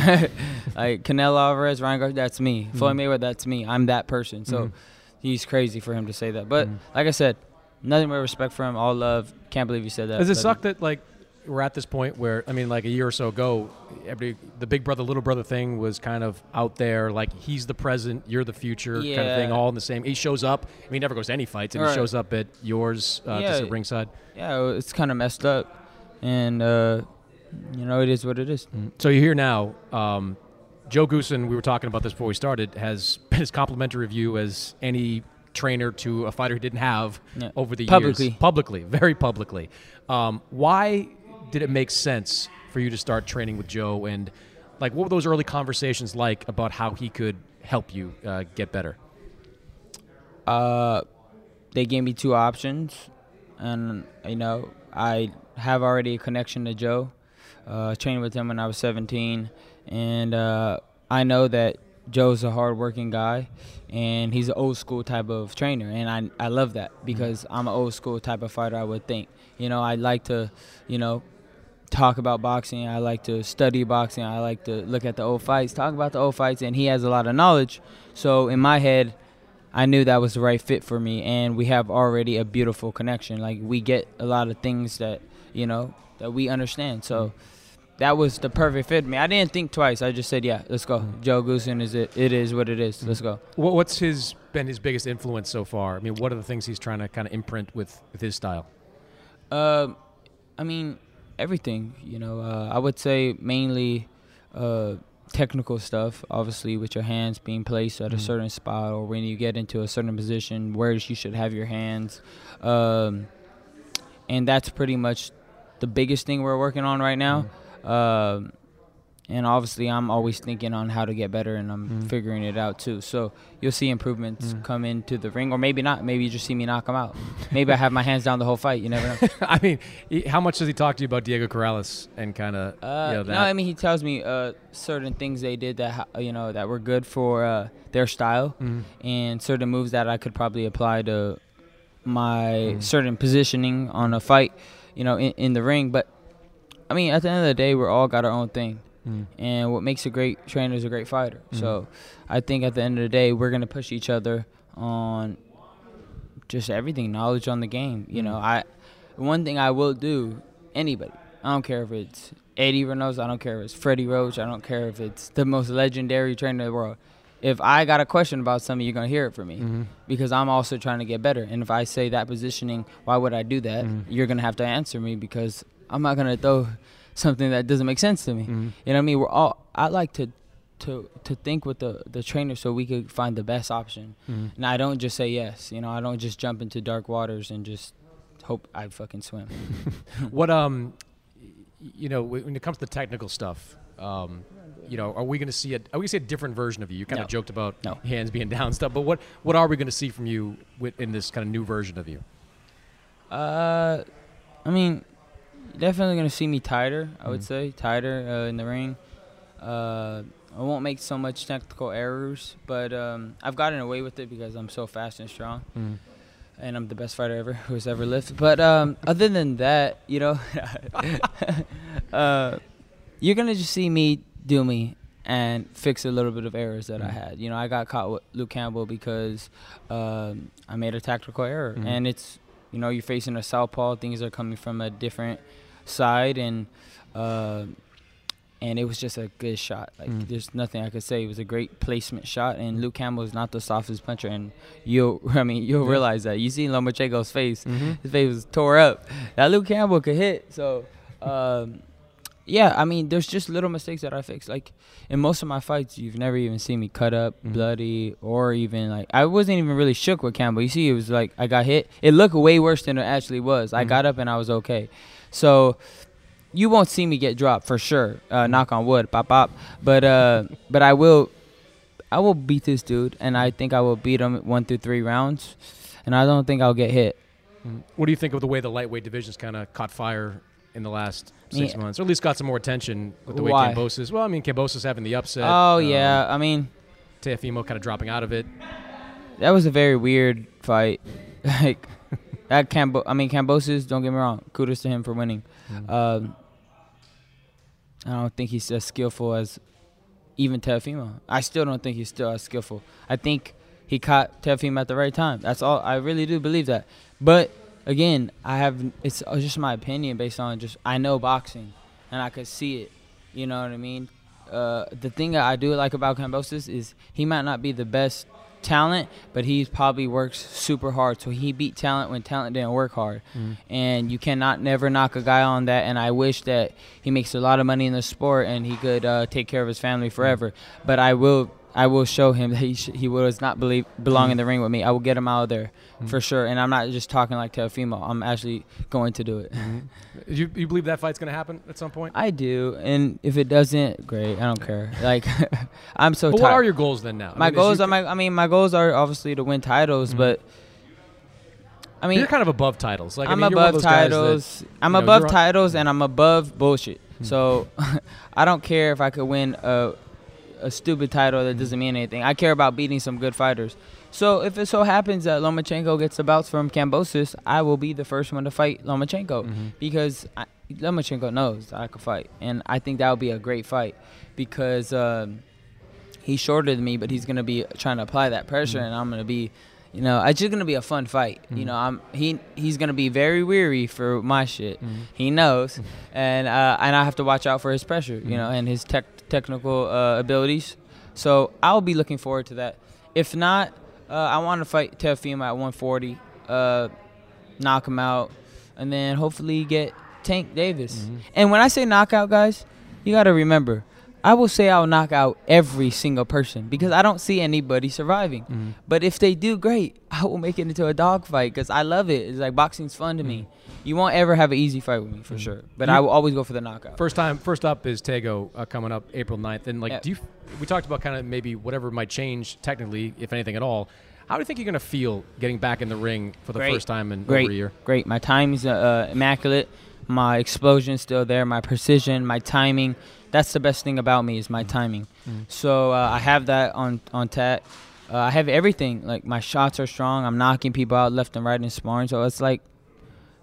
like Canelo Alvarez, Ryan Garcia, that's me. Floyd Mhm. Mayweather, that's me. I'm that person. So, Mhm. he's crazy for him to say that. But like I said, nothing but respect for him. All love. Can't believe you said that. Does it suck that like we're at this point where I mean, like a year or so ago, every the big brother little brother thing was kind of out there. Like he's the present, you're the future, kind of thing, all in the same. He shows up. I mean, he never goes to any fights, and Right. he shows up at yours uh, Yeah. just at ringside. Yeah, it's kind of messed up, and uh, you know it is what it is. So you're here now. Um, Joe Goossen, we were talking about this before we started, has been as complimentary of you as any trainer to a fighter he didn't have Yeah. over the Publicly. years. Publicly, very publicly. Um, why did it make sense for you to start training with Joe? And like, what were those early conversations like about how he could help you uh, get better? Uh, they gave me two options, and you know I have already a connection to Joe. Uh, trained with him when I was 17, and uh, I know that Joe's a hardworking guy, and he's an old school type of trainer, and I I love that because I'm an old school type of fighter. I would think, you know, I like to, you know, talk about boxing. I like to study boxing. I like to look at the old fights, talk about the old fights, and he has a lot of knowledge. So in my head, I knew that was the right fit for me, and we have already a beautiful connection. Like we get a lot of things that you know that we understand. So that was the perfect fit for me. I didn't think twice. I just said, "Yeah, let's go." Joe Goossen is it? It is what it is. Let's go. What's his been his biggest influence so far? I mean, what are the things he's trying to kind of imprint with with his style? Uh, I mean, everything. You know, uh, I would say mainly uh, technical stuff. Obviously, with your hands being placed at a Mhm. certain spot, or when you get into a certain position, where you should have your hands, um, and that's pretty much the biggest thing we're working on right now. Um, and obviously, I'm always thinking on how to get better, and I'm Mhm. figuring it out too. So you'll see improvements Mm. come into the ring, or maybe not. Maybe you just see me knock him out. maybe I have my hands down the whole fight. You never know. I mean, how much does he talk to you about Diego Corrales and kind of Uh, you know, no, I mean he tells me uh, certain things they did that you know that were good for uh, their style, Mhm. and certain moves that I could probably apply to my certain positioning on a fight, you know, in, in the ring. But I mean, at the end of the day, we're all got our own thing, Mhm. and what makes a great trainer is a great fighter. Mhm. So I think at the end of the day, we're gonna push each other on just everything, knowledge on the game. You know, Mhm. I one thing I will do, anybody. I don't care if it's Eddie Reynoso. I don't care if it's Freddie Roach. I don't care if it's the most legendary trainer in the world. If I got a question about something, you're gonna hear it from me Mhm. because I'm also trying to get better. And if I say that positioning, why would I do that? Mhm. You're gonna have to answer me because I'm not gonna throw something that doesn't make sense to me. Mhm. You know what I mean? We're all. I like to. To, to think with the, the trainer so we could find the best option. Mhm. And I don't just say yes. You know, I don't just jump into dark waters and just hope I fucking swim. what um, you know, when it comes to the technical stuff, um, you know, are we going to see a are we gonna see a different version of you? You kind of No. joked about No. hands being down stuff, but what what are we going to see from you with, in this kind of new version of you? Uh, I mean, definitely gonna see me tighter. I would Mhm. say tighter uh, in the ring. Uh, I won't make so much technical errors, but um, I've gotten away with it because I'm so fast and strong, and I'm the best fighter ever who's ever lived. But um, other than that, you know, uh, you're gonna just see me do me and fix a little bit of errors that I Mhm. had. You know, I got caught with Luke Campbell because um, I made a tactical error, Mhm. and it's you know you're facing a southpaw. Things are coming from a different side, and uh, and it was just a good shot. Like Mm. there's nothing I could say. It was a great placement shot, and Luke Campbell is not the softest puncher, and you'll I mean you'll Yeah. realize that. You see Lomachenko's face. Mhm. His face was tore up. That Luke Campbell could hit. So, um, yeah, I mean, there's just little mistakes that I fix. Like in most of my fights, you've never even seen me cut up, Mhm. bloody, or even like I wasn't even really shook with Campbell. You see, it was like I got hit. It looked way worse than it actually was. I Mhm. got up and I was okay. So. You won't see me get dropped for sure. Uh, knock on wood, pop pop. But uh, but I will, I will beat this dude, and I think I will beat him one through three rounds, and I don't think I'll get hit. Mhm. What do you think of the way the lightweight division's kind of caught fire in the last six Yeah. months, or at least got some more attention with the way Why? Kambosos? Well, I mean, Kambosos having the upset. Oh um, yeah, I mean Teofimo kind of dropping out of it. that was a very weird fight. like that Cambo, I mean Kambosos. Don't get me wrong. Kudos to him for winning. Mhm. Um, I don't think he's as skillful as even Teofimo. I still don't think he's still as skillful. I think he caught Teofimo at the right time. That's all. I really do believe that. But again, I have it's just my opinion based on just I know boxing and I could see it. You know what I mean? Uh, the thing that I do like about Kambosos is he might not be the best talent, but he probably works super hard. So he beat talent when talent didn't work hard. Mhm. And you cannot never knock a guy on that. And I wish that he makes a lot of money in the sport and he could uh, take care of his family forever. But I will. I will show him that he sh- he does not believe belong in mm. the ring with me. I will get him out of there mm. for sure. And I'm not just talking like to a female. I'm actually going to do it. Mm-hmm. You, you believe that fight's going to happen at some point? I do, and if it doesn't, great. I don't care. Like, I'm so but tired. what are your goals then now? I my mean, goals are my. I mean, my goals are obviously to win titles, Mhm. but I mean, you're kind of above titles. Like I I'm mean, you're of above titles. that, I'm know, above titles, mm. and I'm above bullshit. So I don't care if I could win a a stupid title that doesn't mean anything. I care about beating some good fighters. So if it so happens that Lomachenko gets the bouts from Kambosos, I will be the first one to fight Lomachenko Mm-hmm. because I, Lomachenko knows I could fight, and I think that would be a great fight because um, he's shorter than me, but he's gonna be trying to apply that pressure, and I'm gonna be, you know, it's just gonna be a fun fight. You know, I'm he he's gonna be very weary for my shit. He knows, and uh, and I have to watch out for his pressure, you know, and his tech technical uh, abilities. So I'll be looking forward to that. If not, uh, I want to fight Teofimo at 140, uh, knock him out, and then hopefully get Tank Davis. And when I say knockout, guys, you got to remember, I will say I'll knock out every single person because I don't see anybody surviving. But if they do great, I will make it into a dog fight because I love it. It's like boxing's fun to me. You won't ever have an easy fight with me for sure, but You- I will always go for the knockout. First time, first up is Tagoe uh, coming up April 9th. And like, Yeah. do you? We talked about kind of maybe whatever might change technically, if anything at all. How do you think you're going to feel getting back in the ring for the Great. first time in great, over a year? Great. My timing's uh, uh, immaculate. My explosion's still there. My precision, my timing. That's the best thing about me is my timing. So uh, I have that on on tap. Uh, I have everything. Like my shots are strong. I'm knocking people out left and right in sparring. So it's like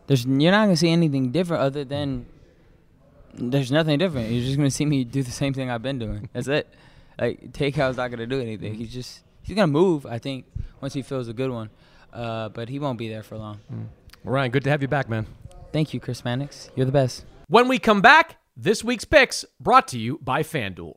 there's you're not gonna see anything different other than there's nothing different. You're just gonna see me do the same thing I've been doing. That's it. Like Tagoe's not gonna do anything. He's just he's gonna move. I think once he feels a good one, uh, but he won't be there for long. Ryan, good to have you back, man. Thank you, Chris Mannix. You're the best. When we come back, this week's picks brought to you by FanDuel.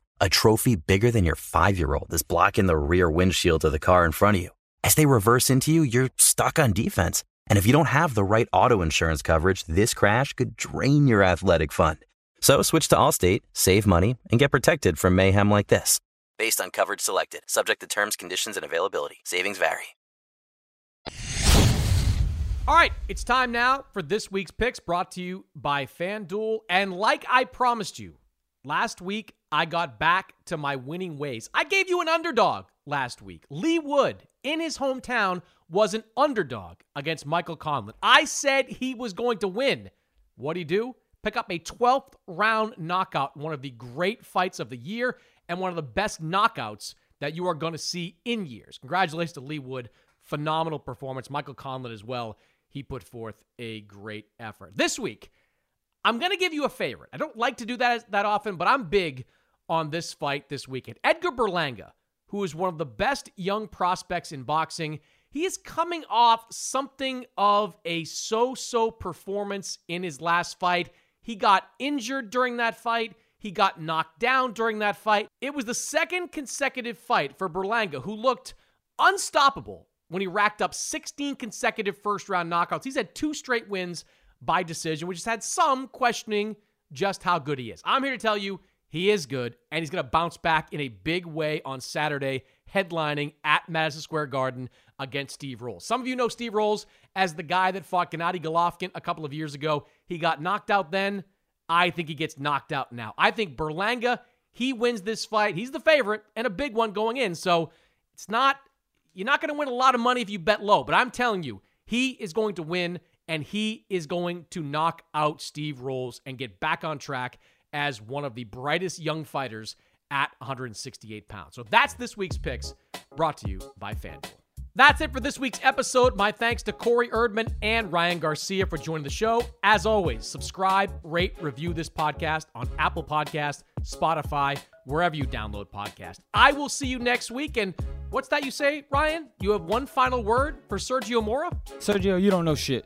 A trophy bigger than your five year old is blocking the rear windshield of the car in front of you. As they reverse into you, you're stuck on defense. And if you don't have the right auto insurance coverage, this crash could drain your athletic fund. So switch to Allstate, save money, and get protected from mayhem like this. Based on coverage selected, subject to terms, conditions, and availability. Savings vary. All right, it's time now for this week's picks brought to you by FanDuel. And like I promised you, last week I got back to my winning ways. I gave you an underdog last week. Leigh Wood, in his hometown, was an underdog against Michael Conlan. I said he was going to win. What'd he do? Pick up a 12th round knockout, one of the great fights of the year, and one of the best knockouts that you are going to see in years. Congratulations to Leigh Wood. Phenomenal performance. Michael Conlan as well. He put forth a great effort. This week, I'm going to give you a favorite. I don't like to do that that often, but I'm big on this fight this weekend. Edgar Berlanga, who is one of the best young prospects in boxing, he is coming off something of a so-so performance in his last fight. He got injured during that fight. He got knocked down during that fight. It was the second consecutive fight for Berlanga, who looked unstoppable when he racked up 16 consecutive first round knockouts. He's had two straight wins by decision, which has had some questioning just how good he is. I'm here to tell you He is good, and he's going to bounce back in a big way on Saturday, headlining at Madison Square Garden against Steve Rolls. Some of you know Steve Rolls as the guy that fought Gennady Golovkin a couple of years ago. He got knocked out then. I think he gets knocked out now. I think Berlanga, he wins this fight. He's the favorite and a big one going in. So it's not, you're not going to win a lot of money if you bet low, but I'm telling you, he is going to win and he is going to knock out Steve Rolls and get back on track as one of the brightest young fighters at 168 pounds. So that's this week's picks brought to you by FanDuel. That's it for this week's episode. My thanks to Corey Erdman and Ryan Garcia for joining the show. As always, subscribe, rate, review this podcast on Apple Podcast, Spotify, wherever you download podcast. I will see you next week. And what's that you say, Ryan? You have one final word for Sergio Mora? Sergio, you don't know shit.